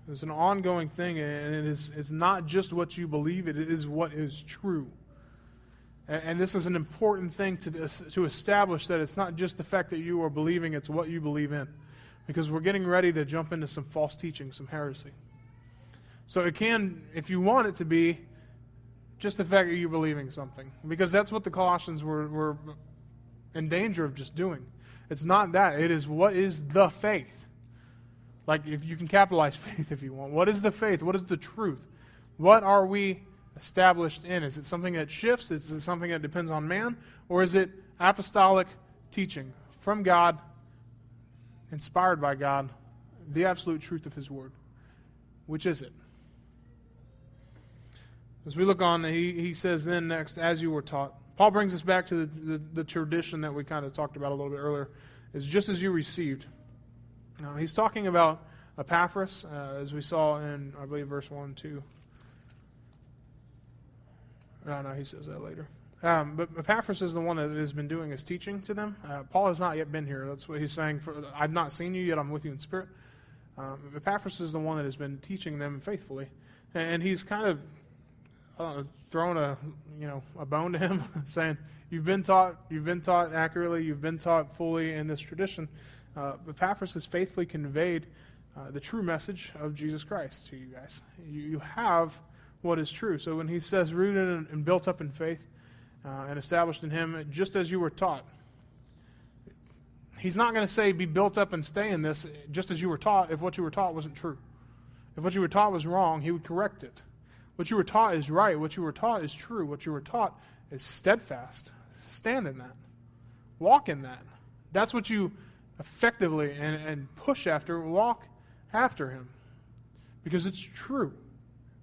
S1: It's an ongoing thing, and it is it's not just what you believe, it is what is true. And, and this is an important thing to, to establish that it's not just the fact that you are believing, it's what you believe in. Because we're getting ready to jump into some false teaching, some heresy. So it can, if you want it to be, just the fact that you're believing something. Because that's what the Colossians were, were in danger of just doing. It's not that, it is what is the faith. Like, if you can capitalize faith if you want. What is the faith? What is the truth? What are we established in? Is it something that shifts? Is it something that depends on man? Or is it apostolic teaching from God, inspired by God, the absolute truth of His Word? Which is it? As we look on, he, he says then next, as you were taught. Paul brings us back to the, the, the tradition that we kind of talked about a little bit earlier. Is just as you received. Now, he's talking about Epaphras, uh, as we saw in, I believe, verse 1 2. No, no, he says that later. Um, but Epaphras is the one that has been doing his teaching to them. Uh, Paul has not yet been here. That's what he's saying. For, I've not seen you yet. I'm with you in spirit. Um, Epaphras is the one that has been teaching them faithfully, and he's kind of know, throwing a you know a bone to him, saying, "You've been taught. You've been taught accurately. You've been taught fully in this tradition." uh, Epaphras has faithfully conveyed uh, the true message of Jesus Christ to you guys. You, you, have what is true. So when he says rooted and built up in faith uh, and established in him, just as you were taught, he's not going to say be built up and stay in this just as you were taught if what you were taught wasn't true. If what you were taught was wrong, he would correct it. What you were taught is right. What you were taught is true. What you were taught is steadfast. Stand in that. Walk in that. That's what you effectively and, and push after, walk after him. Because it's true.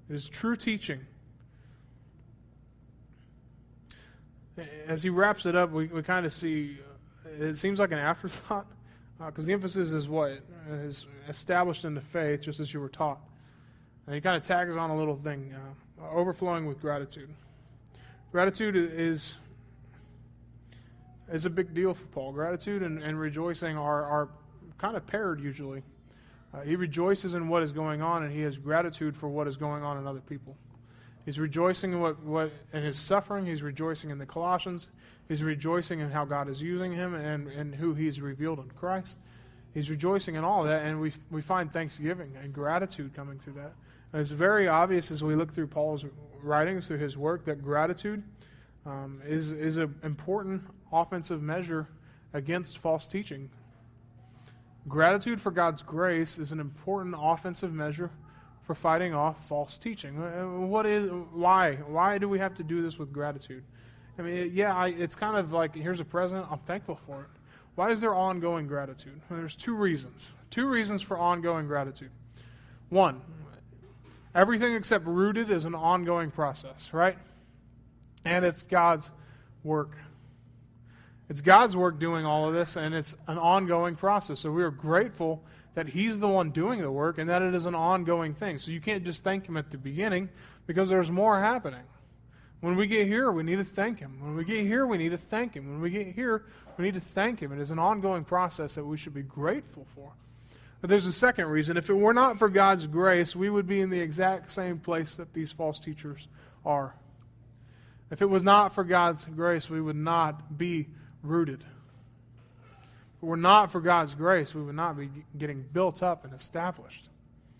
S1: It is true teaching. As he wraps it up, we, we kind of see it seems like an afterthought because uh, the emphasis is what? Is established in the faith, just as you were taught. And he kind of tags on a little thing uh, overflowing with gratitude. Gratitude is is a big deal for Paul. Gratitude and, and rejoicing are, are kind of paired usually. Uh, he rejoices in what is going on, and he has gratitude for what is going on in other people. He's rejoicing in what, what in his suffering. He's rejoicing in the Colossians. He's rejoicing in how God is using him and, and who he's revealed in Christ. He's rejoicing in all of that, and we, we find thanksgiving and gratitude coming through that. And it's very obvious as we look through Paul's writings, through his work, that gratitude um, is, is an important offensive measure against false teaching. Gratitude for God's grace is an important offensive measure for fighting off false teaching. Uh, what is why? Why do we have to do this with gratitude? I mean, yeah, I, it's kind of like here's a present. I'm thankful for it. Why is there ongoing gratitude? Well, there's two reasons. Two reasons for ongoing gratitude. One, everything except rooted is an ongoing process, right? And it's God's work. It's God's work doing all of this, and it's an ongoing process. So we are grateful that He's the one doing the work and that it is an ongoing thing. So you can't just thank Him at the beginning because there's more happening. When we get here, we need to thank Him. When we get here, we need to thank Him. When we get here, we need to thank Him. It is an ongoing process that we should be grateful for. But there's a second reason. If it were not for God's grace, we would be in the exact same place that these false teachers are. If it was not for God's grace, we would not be rooted. It were not for God's grace, we would not be getting built up and established.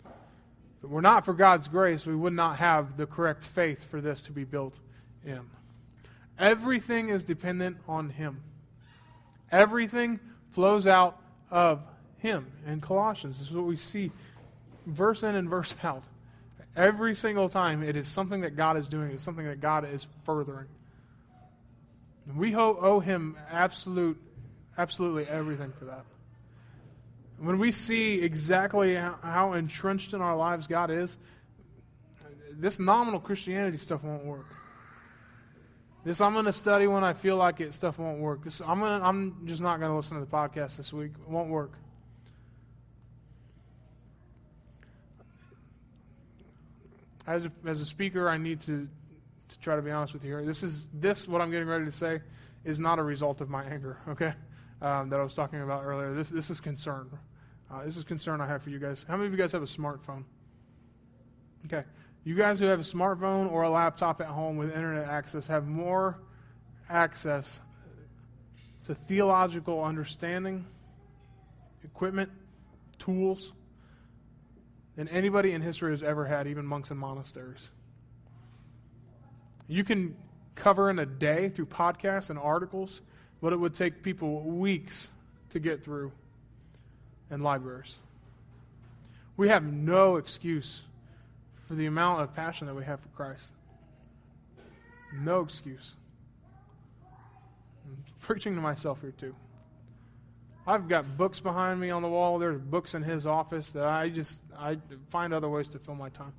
S1: If it were not for God's grace, we would not have the correct faith for this to be built in. Everything is dependent on Him. Everything flows out of Him. In Colossians, this is what we see verse in and verse out. Every single time, it is something that God is doing, it's something that God is furthering. We owe him absolute, absolutely everything for that. When we see exactly how entrenched in our lives God is, this nominal Christianity stuff won't work. This I'm going to study when I feel like it stuff won't work. This I'm going to, I'm just not going to listen to the podcast this week. It won't work. As a, as a speaker, I need to to try to be honest with you here. This is this what I'm getting ready to say is not a result of my anger. Okay, um, that I was talking about earlier. This this is concern. Uh, this is concern I have for you guys. How many of you guys have a smartphone? Okay, you guys who have a smartphone or a laptop at home with internet access have more access to theological understanding, equipment, tools than anybody in history has ever had, even monks and monasteries. You can cover in a day through podcasts and articles what it would take people weeks to get through in libraries. We have no excuse for the amount of passion that we have for Christ. No excuse. I'm preaching to myself here too. I've got books behind me on the wall. There's books in his office that I just I find other ways to fill my time.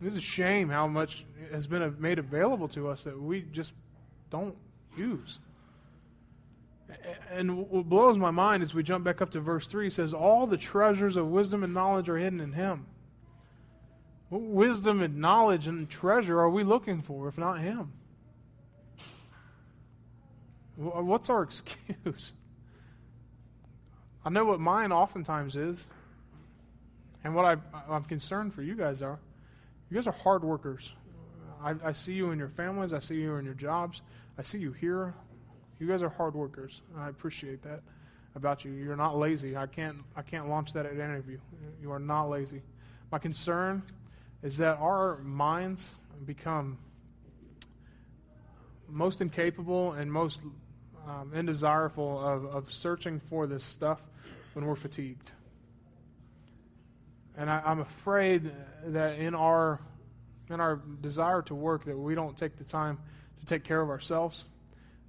S1: It's a shame how much has been made available to us that we just don't use. And what blows my mind as we jump back up to verse 3 says, All the treasures of wisdom and knowledge are hidden in him. What wisdom and knowledge and treasure are we looking for if not him? Uh, what's our excuse? I know what mine oftentimes is, and what i am concerned for you guys are. You guys are hard workers. I, I see you in your families. I see you in your jobs. I see you here. You guys are hard workers. I appreciate that about you. You're not lazy. I can't I can't launch that at any of you. You are not lazy. My concern is that our minds become most incapable and most um, indesirable of, of searching for this stuff when we're fatigued. And I, I'm afraid that in our in our desire to work, that we don't take the time to take care of ourselves,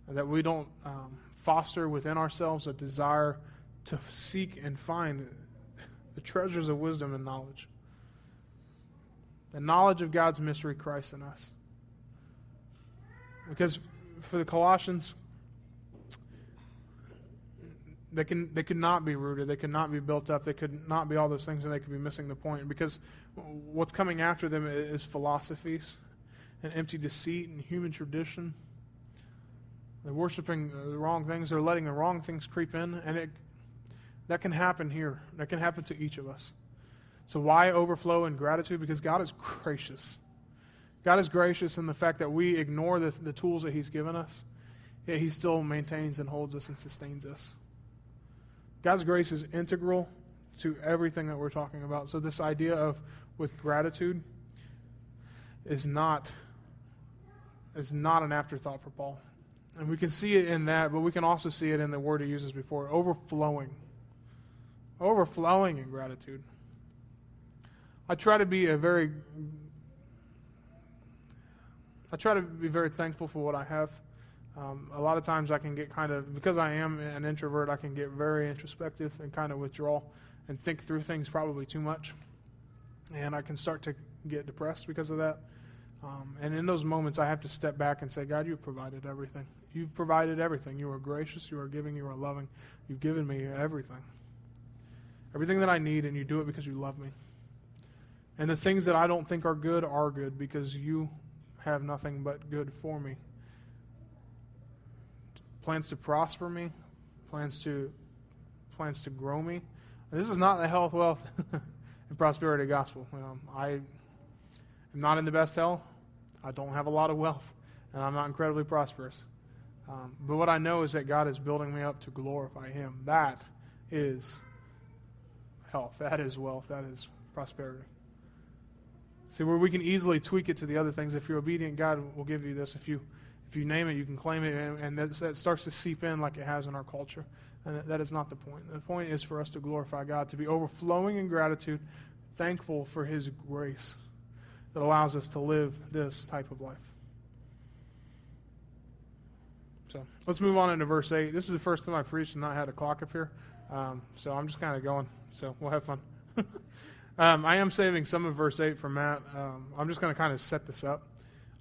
S1: that we don't um, foster within ourselves a desire to seek and find the treasures of wisdom and knowledge. The knowledge of God's mystery, Christ in us. Because for the Colossians, they can they could not be rooted they could not be built up they could not be all those things and they could be missing the point because what's coming after them is philosophies and empty deceit and human tradition they're worshiping the wrong things they're letting the wrong things creep in and it that can happen here that can happen to each of us So, why overflow in gratitude? Because God is gracious. God is gracious in the fact that we ignore the, the tools that He's given us, yet He still maintains and holds us and sustains us. God's grace is integral to everything that we're talking about. So, this idea of with gratitude is not, is not an afterthought for Paul. And we can see it in that, but we can also see it in the word he uses before overflowing. Overflowing in gratitude. I try to be a very I try to be very thankful for what I have. Um, a lot of times I can get kind of, because I am an introvert, I can get very introspective and kind of withdraw and think through things probably too much. And I can start to get depressed because of that. Um, and in those moments, I have to step back and say, God, you've provided everything. You've provided everything. You are gracious, you are giving, you are loving. You've given me everything. Everything that I need, and you do it because you love me. And the things that I don't think are good are good because you have nothing but good for me. Plans to prosper me, plans to plans to grow me. this is not the health, wealth, and prosperity gospel. I am not in the best health. I don't have a lot of wealth, and I'm not incredibly prosperous. Um, but what I know is that God is building me up to glorify Him. That is health. That is wealth. That is prosperity. See, where we can easily tweak it to the other things. If you're obedient, God will give you this. If you if you name it, you can claim it, and, and that, starts to seep in like it has in our culture. And that, that is not the point. The point is for us to glorify God, to be overflowing in gratitude, thankful for His grace that allows us to live this type of life. So let's move on into verse 8. This is the first time I've preached and not had a clock up here. Um, so I'm just kind of going. So we'll have fun. Um, I am saving some of verse 8 for Matt. Um, I'm just going to kind of set this up,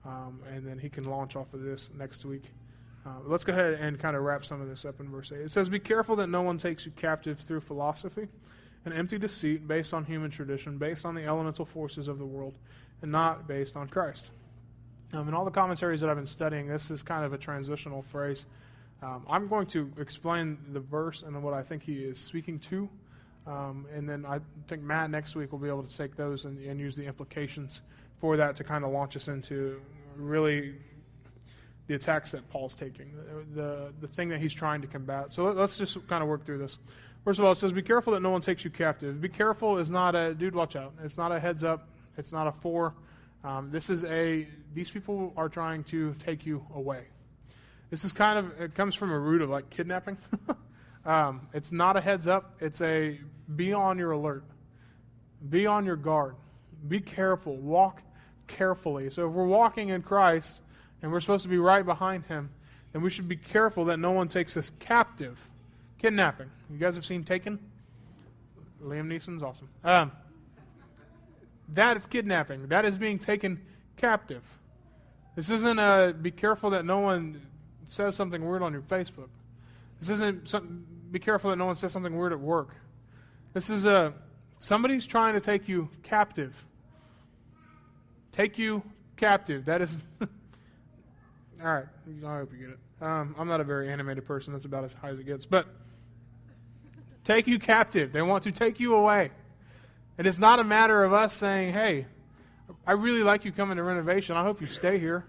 S1: um, and then he can launch off of this next week. Uh, let's go ahead and kind of wrap some of this up in verse 8. It says, Be careful that no one takes you captive through philosophy and empty deceit based on human tradition, based on the elemental forces of the world, and not based on Christ. Um, in all the commentaries that I've been studying, this is kind of a transitional phrase. Um, I'm going to explain the verse and what I think he is speaking to um, and then I think Matt next week will be able to take those and, and use the implications for that to kind of launch us into really the attacks that Paul's taking, the, the, thing that he's trying to combat. So let, us just kind of work through this. First of all, it says, Be careful that no one takes you captive. Be careful is not a, dude, watch out. It's not a heads up, it's not a for. Um, this is a, these people are trying to take you away. This is kind of, it comes from a root of like kidnapping. Um, it's not a heads up, it's a be on your alert, be on your guard, be careful, walk carefully. So if we're walking in Christ and we're supposed to be right behind Him, then we should be careful that no one takes us captive. Kidnapping. You guys have seen Taken? Liam Neeson's awesome. Um, that is kidnapping. That is being taken captive. This isn't a be careful that no one says something weird on your Facebook. This isn't something, be careful that no one says something weird at work. This is a, somebody's trying to take you captive. Take you captive. That is, all right, I hope you get it. Um, I'm not a very animated person. That's about as high as it gets. But take you captive. They want to take you away. And it's not a matter of us saying, hey, I really like you coming to renovation. I hope you stay here.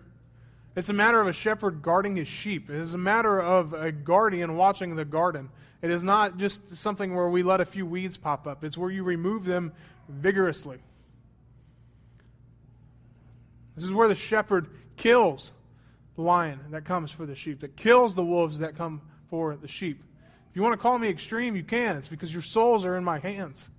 S1: It's a matter of a shepherd guarding his sheep. It is a matter of a guardian watching the garden. It is not just something where we let a few weeds pop up, it's where you remove them vigorously. This is where the shepherd kills the lion that comes for the sheep, that kills the wolves that come for the sheep. If you want to call me extreme, you can. It's because your souls are in my hands.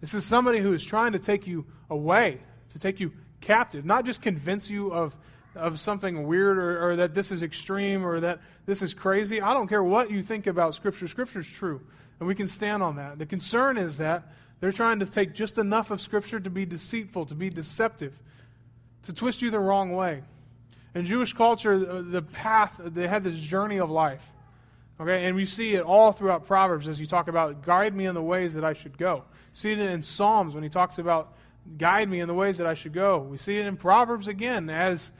S1: This is somebody who is trying to take you away, to take you captive, not just convince you of of something weird or, or, that this is extreme or that this is crazy. I don't care what you think about Scripture. Scripture is true, and we can stand on that. The concern is that they're trying to take just enough of Scripture to be deceitful, to be deceptive, to twist you the wrong way. In Jewish culture, uh, the path, they had this journey of life. Okay, and we see it all throughout Proverbs as you talk about, guide me in the ways that I should go. See it in Psalms when he talks about, guide me in the ways that I should go. We see it in Proverbs again as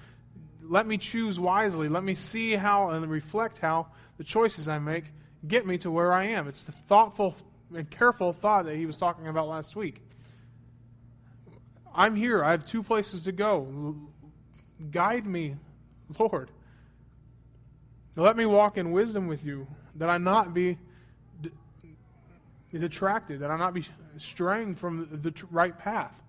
S1: let me choose wisely. Let me see how and reflect how the choices I make get me to where I am. It's the thoughtful and careful thought that he was talking about last week. I'm here. I have two places to go. Guide me, Lord. Let me walk in wisdom with you, that I not be detracted, that I not be straying from the right path.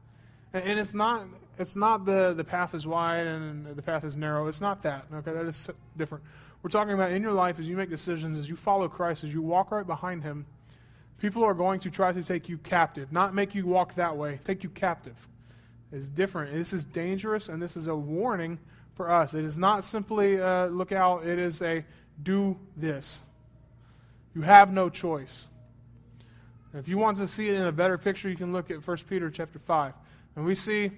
S1: And it's not it's not the the path is wide and the path is narrow. It's not that. Okay, that is different. We're talking about in your life as you make decisions, as you follow Christ, as you walk right behind Him. People are going to try to take you captive, not make you walk that way, take you captive. It's different. This is dangerous, and this is a warning for us. It is not simply uh, look out, it is a do this. You have no choice. If you want to see it in a better picture, you can look at 1 Peter chapter 5. And we see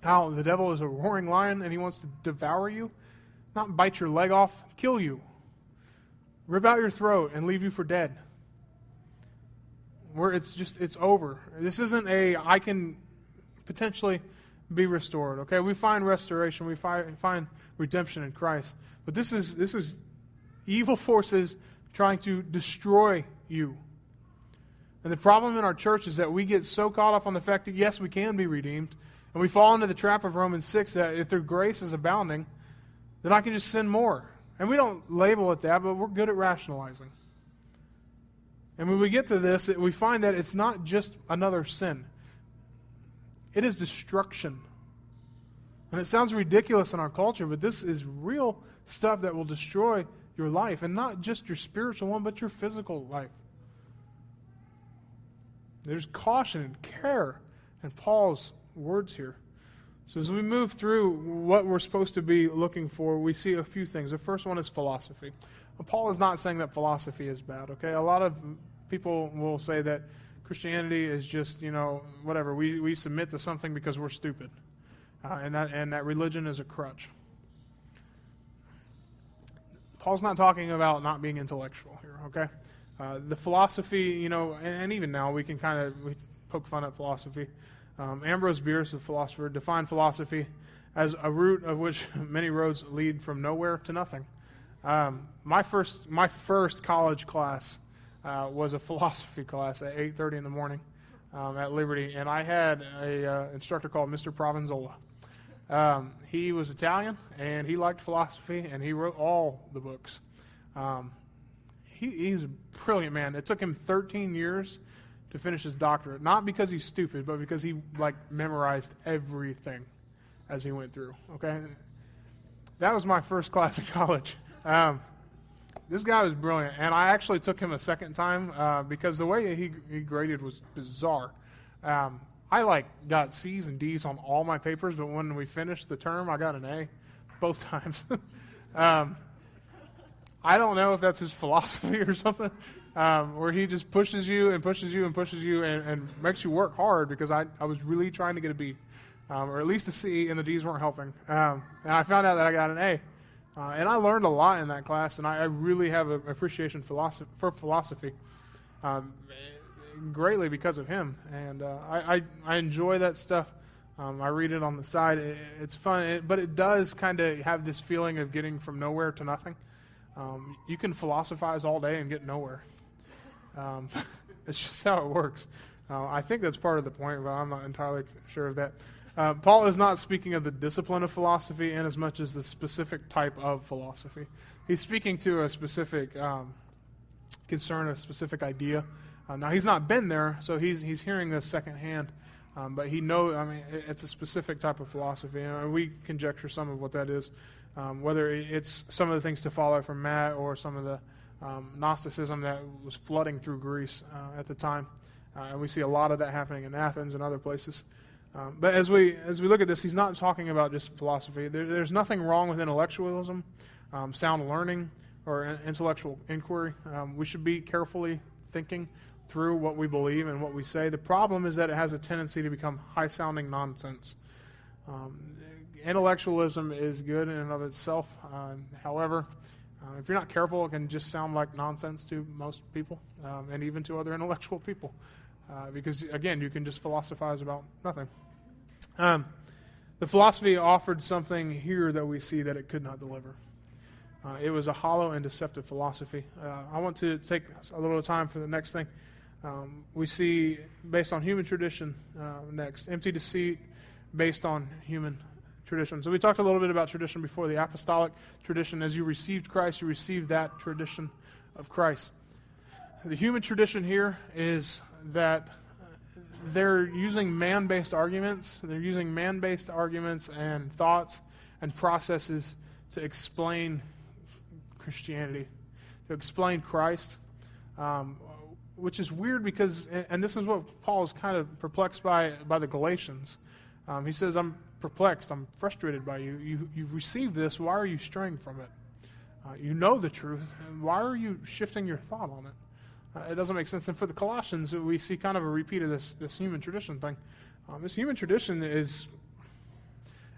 S1: how the devil is a roaring lion and he wants to devour you, not bite your leg off, kill you, rip out your throat, and leave you for dead. Where it's just, it's over. This isn't a, I can potentially be restored. Okay, we find restoration, we find, find redemption in Christ. But this is, this is evil forces trying to destroy you. And the problem in our church is that we get so caught up on the fact that, yes, we can be redeemed. And we fall into the trap of Romans 6 that if their grace is abounding, then I can just sin more. And we don't label it that, but we're good at rationalizing. And when we get to this, we find that it's not just another sin, it is destruction. And it sounds ridiculous in our culture, but this is real stuff that will destroy your life, and not just your spiritual one, but your physical life. There's caution and care in Paul's words here. So, as we move through what we're supposed to be looking for, we see a few things. The first one is philosophy. Paul is not saying that philosophy is bad, okay? A lot of people will say that Christianity is just, you know, whatever. We, we submit to something because we're stupid. Uh, and, that, and that religion is a crutch. Paul's not talking about not being intellectual here, okay? Uh, the philosophy, you know, and, and even now we can kind of poke fun at philosophy. Um, Ambrose Bierce, a philosopher, defined philosophy as a route of which many roads lead from nowhere to nothing. Um, my first, my first college class uh, was a philosophy class at 8:30 in the morning um, at Liberty, and I had a uh, instructor called Mr. Provenzola. Um, he was Italian, and he liked philosophy, and he wrote all the books. Um, he, he's a brilliant man. It took him 13 years to finish his doctorate, not because he's stupid, but because he like memorized everything as he went through. Okay, that was my first class in college. Um, this guy was brilliant, and I actually took him a second time uh, because the way he, he graded was bizarre. Um, I like got C's and D's on all my papers, but when we finished the term, I got an A both times. um, I don't know if that's his philosophy or something, um, where he just pushes you and pushes you and pushes you and, and, makes you work hard because I, I was really trying to get a B, um, or at least a C, and the D's weren't helping. Um, and I found out that I got an A. Uh, and I learned a lot in that class, and I, I really have an appreciation philosophy, for philosophy um, greatly because of him. And uh, I, I, I, enjoy that stuff. Um, I read it on the side. It, it's fun, it, but it does kind of have this feeling of getting from nowhere to nothing. Um, you can philosophize all day and get nowhere. Um, it's just how it works. Uh, I think that's part of the point, but I'm not entirely sure of that. Uh, Paul is not speaking of the discipline of philosophy in as much as the specific type of philosophy. He's speaking to a specific um, concern, a specific idea. Uh, now he's not been there, so he's he's hearing this secondhand. Um, but he knows. I mean, it's a specific type of philosophy, and we conjecture some of what that is. Um, whether it's some of the things to follow from Matt or some of the um, Gnosticism that was flooding through Greece uh, at the time. Uh, and we see a lot of that happening in Athens and other places. Um, but as we, as we look at this, he's not talking about just philosophy. There, there's nothing wrong with intellectualism, um, sound learning, or intellectual inquiry. Um, we should be carefully thinking through what we believe and what we say. The problem is that it has a tendency to become high sounding nonsense. Um, intellectualism is good in and of itself. Uh, however, uh, if you're not careful, it can just sound like nonsense to most people um, and even to other intellectual people. Uh, because, again, you can just philosophize about nothing. Um, the philosophy offered something here that we see that it could not deliver. Uh, it was a hollow and deceptive philosophy. Uh, I want to take a little time for the next thing Um, we see, based on human tradition, uh, next, empty deceit based on human tradition. So we talked a little bit about tradition before the apostolic tradition. As you received Christ, you received that tradition of Christ. The human tradition here is that they're using man based arguments. They're using man based arguments and thoughts and processes to explain Christianity, to explain Christ. Um, which is weird because, and this is what Paul is kind of perplexed by by the Galatians. Um, he says, I'm perplexed, I'm frustrated by you. you. You've received this, why are you straying from it? Uh, you know the truth, and why are you shifting your thought on it? Uh, it doesn't make sense. And for the Colossians, we see kind of a repeat of this, this human tradition thing. Um, this human tradition is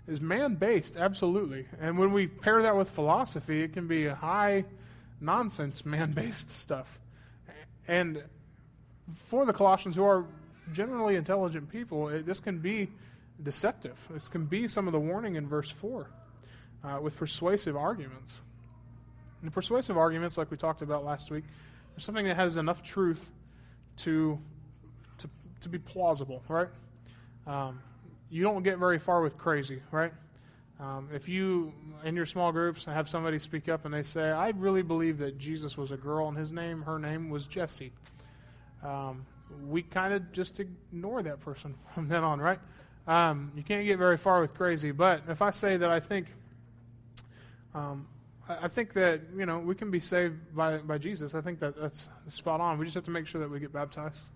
S1: is man based, absolutely. And when we pair that with philosophy, it can be high nonsense man based stuff. And for the Colossians, who are generally intelligent people, it, this can be deceptive. This can be some of the warning in verse 4 uh, with persuasive arguments. And the persuasive arguments, like we talked about last week, are something that has enough truth to, to, to be plausible, right? Um, you don't get very far with crazy, right? Um, if you, in your small groups, have somebody speak up and they say, I really believe that Jesus was a girl and his name, her name was Jesse, um, we kind of just ignore that person from then on, right? Um, you can't get very far with crazy. But if I say that I think, um, I, think that you know we can be saved by by Jesus. I think that that's spot on. We just have to make sure that we get baptized.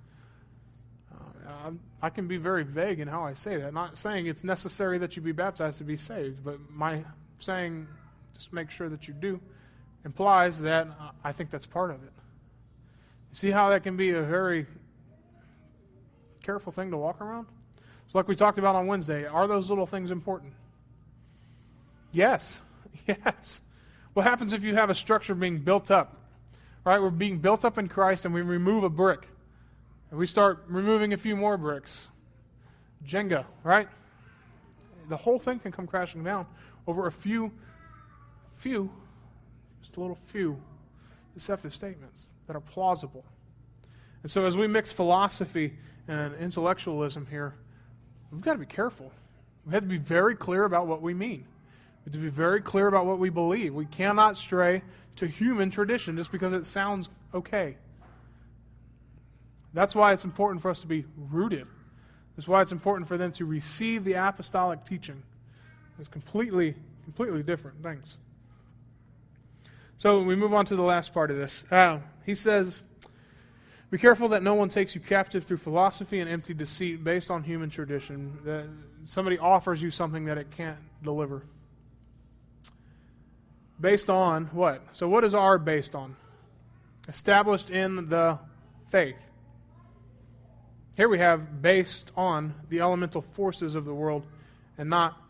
S1: Uh, I, I can be very vague in how I say that. Not saying it's necessary that you be baptized to be saved, but my saying just make sure that you do implies that I think that's part of it. You see how that can be a very careful thing to walk around? like we talked about on Wednesday, are those little things important? Yes. Yes. What happens if you have a structure being built up? Right? We're being built up in Christ and we remove a brick. And we start removing a few more bricks. Jenga, right? The whole thing can come crashing down over a few, few, just a little few deceptive statements that are plausible. And so as we mix philosophy and intellectualism here, we've got to be careful. We have to be very clear about what we mean. We to be very clear about what we believe. We cannot stray to human tradition just because it sounds okay. That's why it's important for us to be rooted. That's why it's important for them to receive the apostolic teaching. It's completely, completely different things. So we move on to the last part of this. Uh, he says, be careful that no one takes you captive through philosophy and empty deceit based on human tradition. That somebody offers you something that it can't deliver. Based on what? So, what is our based on? Established in the faith. Here we have based on the elemental forces of the world and not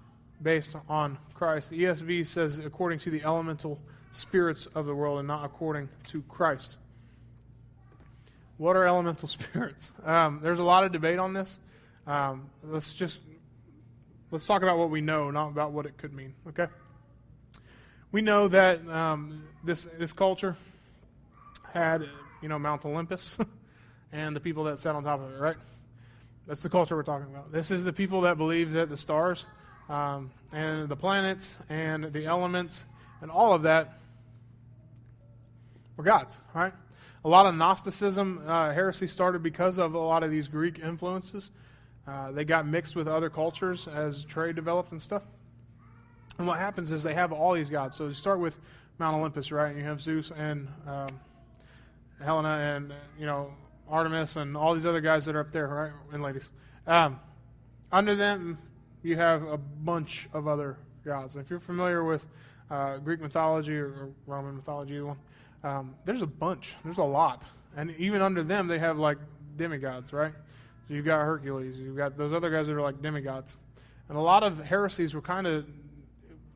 S1: based on Christ. The ESV says according to the elemental spirits of the world and not according to Christ. What are elemental spirits? Um, there's a lot of debate on this. Um, let's just let's talk about what we know, not about what it could mean. Okay. We know that um, this this culture had you know Mount Olympus and the people that sat on top of it. Right. That's the culture we're talking about. This is the people that believe that the stars um, and the planets and the elements and all of that were gods. Right a lot of Gnosticism uh, heresy started because of a lot of these Greek influences. Uh, they got mixed with other cultures as trade developed and stuff. And what happens is they have all these gods. So you start with Mount Olympus, right? You have Zeus and um, Helena and you know Artemis and all these other guys that are up there, right? And ladies. Um, under them, you have a bunch of other gods. And if you're familiar with uh, Greek mythology or, Roman mythology, um, there's a bunch. There's a lot. And even under them, they have like demigods, right? So you've got Hercules. You've got those other guys that are like demigods. And a lot of heresies were kind of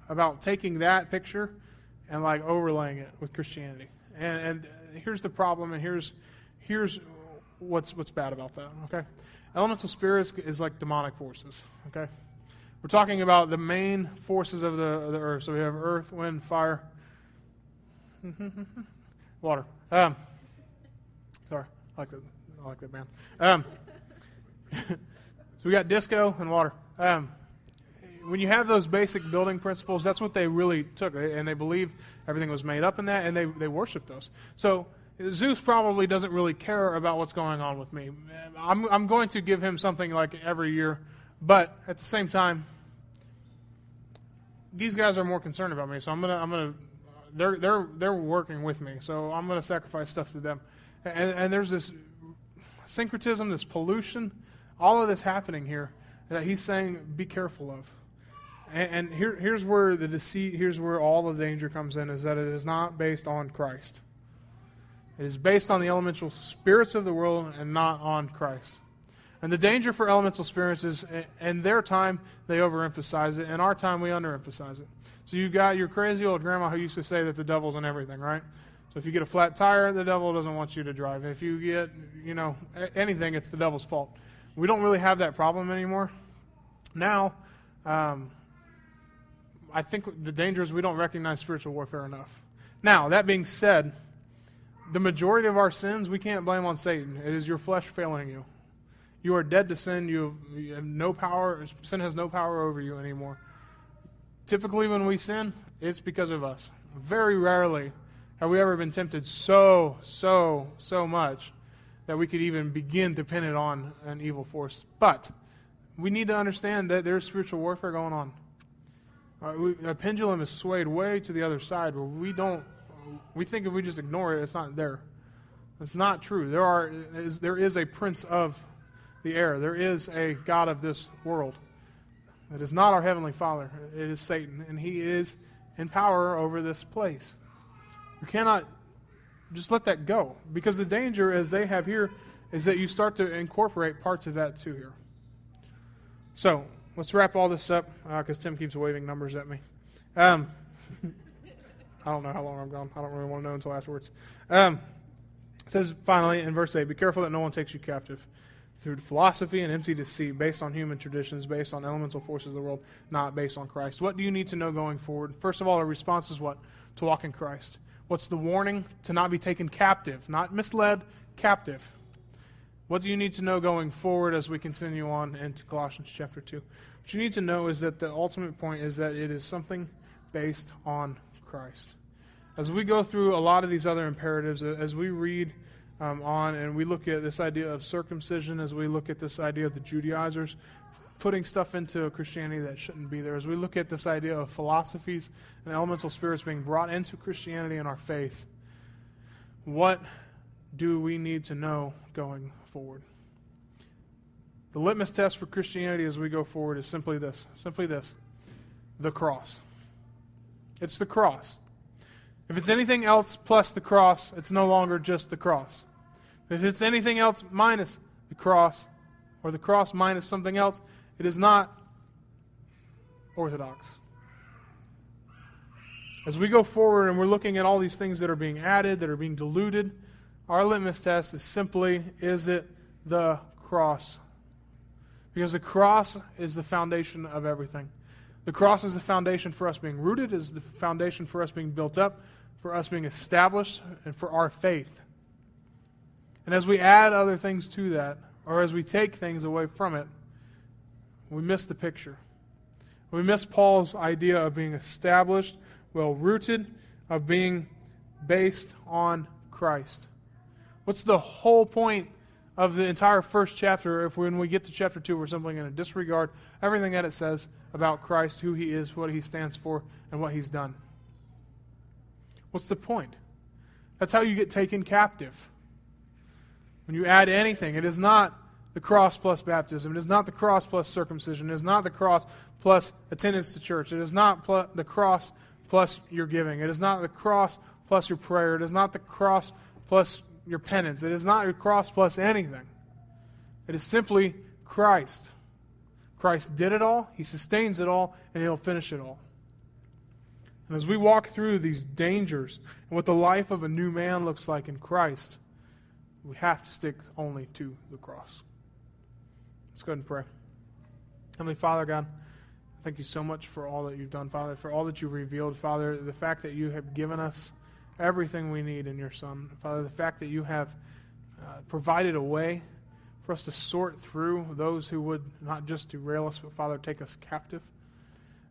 S1: about taking that picture and like overlaying it with Christianity. And, and here's the problem, and here's here's what's what's bad about that. Okay, elemental spirits is like demonic forces. Okay, we're talking about the main forces of the, of the earth. So we have earth, wind, fire. Water. Um, sorry, I like to I like that band. Um, so we got disco and water. Um, when you have those basic building principles, that's what they really took, and they believed everything was made up in that, and they they worshiped those. So Zeus probably doesn't really care about what's going on with me. I'm I'm going to give him something like every year, but at the same time, these guys are more concerned about me, so I'm gonna I'm gonna they're they're they're working with me, so I'm gonna sacrifice stuff to them, and, and there's this syncretism, this pollution, all of this happening here that he's saying be careful of. And, and here, here's where the deceit, here's where all the danger comes in, is that it is not based on Christ. It is based on the elemental spirits of the world and not on Christ. And the danger for elemental spirits is, in their time, they overemphasize it. In our time, we underemphasize it. So you've got your crazy old grandma who used to say that the devil's in everything, right? So if you get a flat tire, the devil doesn't want you to drive. If you get, you know, anything, it's the devil's fault. We don't really have that problem anymore. Now, um, I think the danger is we don't recognize spiritual warfare enough. Now, that being said, the majority of our sins we can't blame on Satan. It is your flesh failing you. You are dead to sin. You have, you have no power. Sin has no power over you anymore. Typically, when we sin, it's because of us. Very rarely have we ever been tempted so, so, so much that we could even begin to pin it on an evil force. But we need to understand that there's spiritual warfare going on. A pendulum is swayed way to the other side where we don't, we think if we just ignore it, it's not there. It's not true. There, are, is, there is a prince of the air, there is a God of this world. It is not our Heavenly Father, it is Satan, and he is in power over this place. You cannot just let that go because the danger, as they have here, is that you start to incorporate parts of that too here. So let's wrap all this up because uh, Tim keeps waving numbers at me. Um, I don't know how long I'm gone. I don't really want to know until afterwards. Um, says finally in verse 8 Be careful that no one takes you captive through philosophy and empty deceit based on human traditions, based on elemental forces of the world, not based on Christ. What do you need to know going forward? First of all, our response is what? To walk in Christ. What's the warning? To not be taken captive, not misled, captive. What do you need to know going forward as we continue on into Colossians chapter 2? What you need to know is that the ultimate point is that it is something based on Christ. As we go through a lot of these other imperatives, as we read um, on and we look at this idea of circumcision, as we look at this idea of the Judaizers, putting stuff into Christianity that shouldn't be there. As we look at this idea of philosophies and elemental spirits being brought into Christianity and our faith, what do we need to know going forward? The litmus test for Christianity as we go forward is simply this simply this the cross. It's the cross. If it's anything else plus the cross, it's no longer just the cross. If it's anything else minus the cross, or the cross minus something else, it is not orthodox. As we go forward and we're looking at all these things that are being added, that are being diluted, our litmus test is simply is it the cross? Because the cross is the foundation of everything. The cross is the foundation for us being rooted, is the foundation for us being built up, for us being established, and for our faith. And as we add other things to that, or as we take things away from it, we miss the picture. We miss Paul's idea of being established, well rooted, of being based on Christ. What's the whole point of the entire first chapter if when we get to chapter 2 we're simply going to disregard everything that it says about Christ, who he is, what he stands for, and what he's done? What's the point? That's how you get taken captive. When you add anything, it is not the cross plus baptism. It is not the cross plus circumcision. It is not the cross plus attendance to church. It is not pl- the cross plus your giving. It is not the cross plus your prayer. It is not the cross plus your penance. It is not your cross plus anything. It is simply Christ. Christ did it all, He sustains it all, and He'll finish it all. And as we walk through these dangers and what the life of a new man looks like in Christ, we have to stick only to the cross. Let's go ahead and pray. Heavenly Father, God, thank you so much for all that you've done, Father, for all that you've revealed, Father, the fact that you have given us everything we need in your Son. Father, the fact that you have uh, provided a way for us to sort through those who would not just derail us, but, Father, take us captive.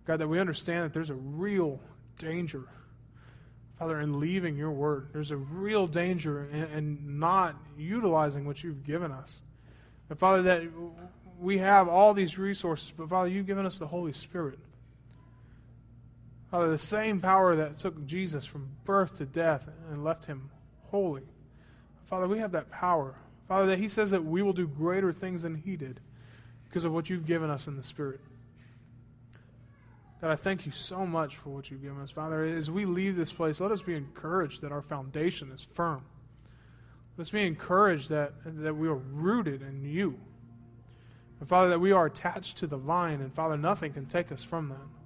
S1: God, that we understand that there's a real danger, Father, in leaving your word. There's a real danger in, in not utilizing what you've given us. And, Father, that we have all these resources, but, Father, you've given us the Holy Spirit. Father, the same power that took Jesus from birth to death and left him holy. Father, we have that power. Father, that He says that we will do greater things than He did because of what you've given us in the Spirit. God, I thank you so much for what you've given us. Father, as we leave this place, let us be encouraged that our foundation is firm. Let's be encouraged that, that we are rooted in you. And Father, that we are attached to the vine, and Father, nothing can take us from that.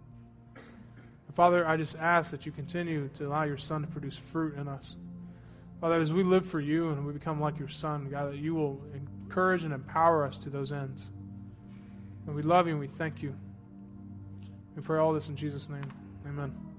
S1: Father, I just ask that you continue to allow your Son to produce fruit in us. Father, as we live for you and we become like your Son, God, that you will encourage and empower us to those ends. And we love you and we thank you. We pray all this in Jesus' name. Amen.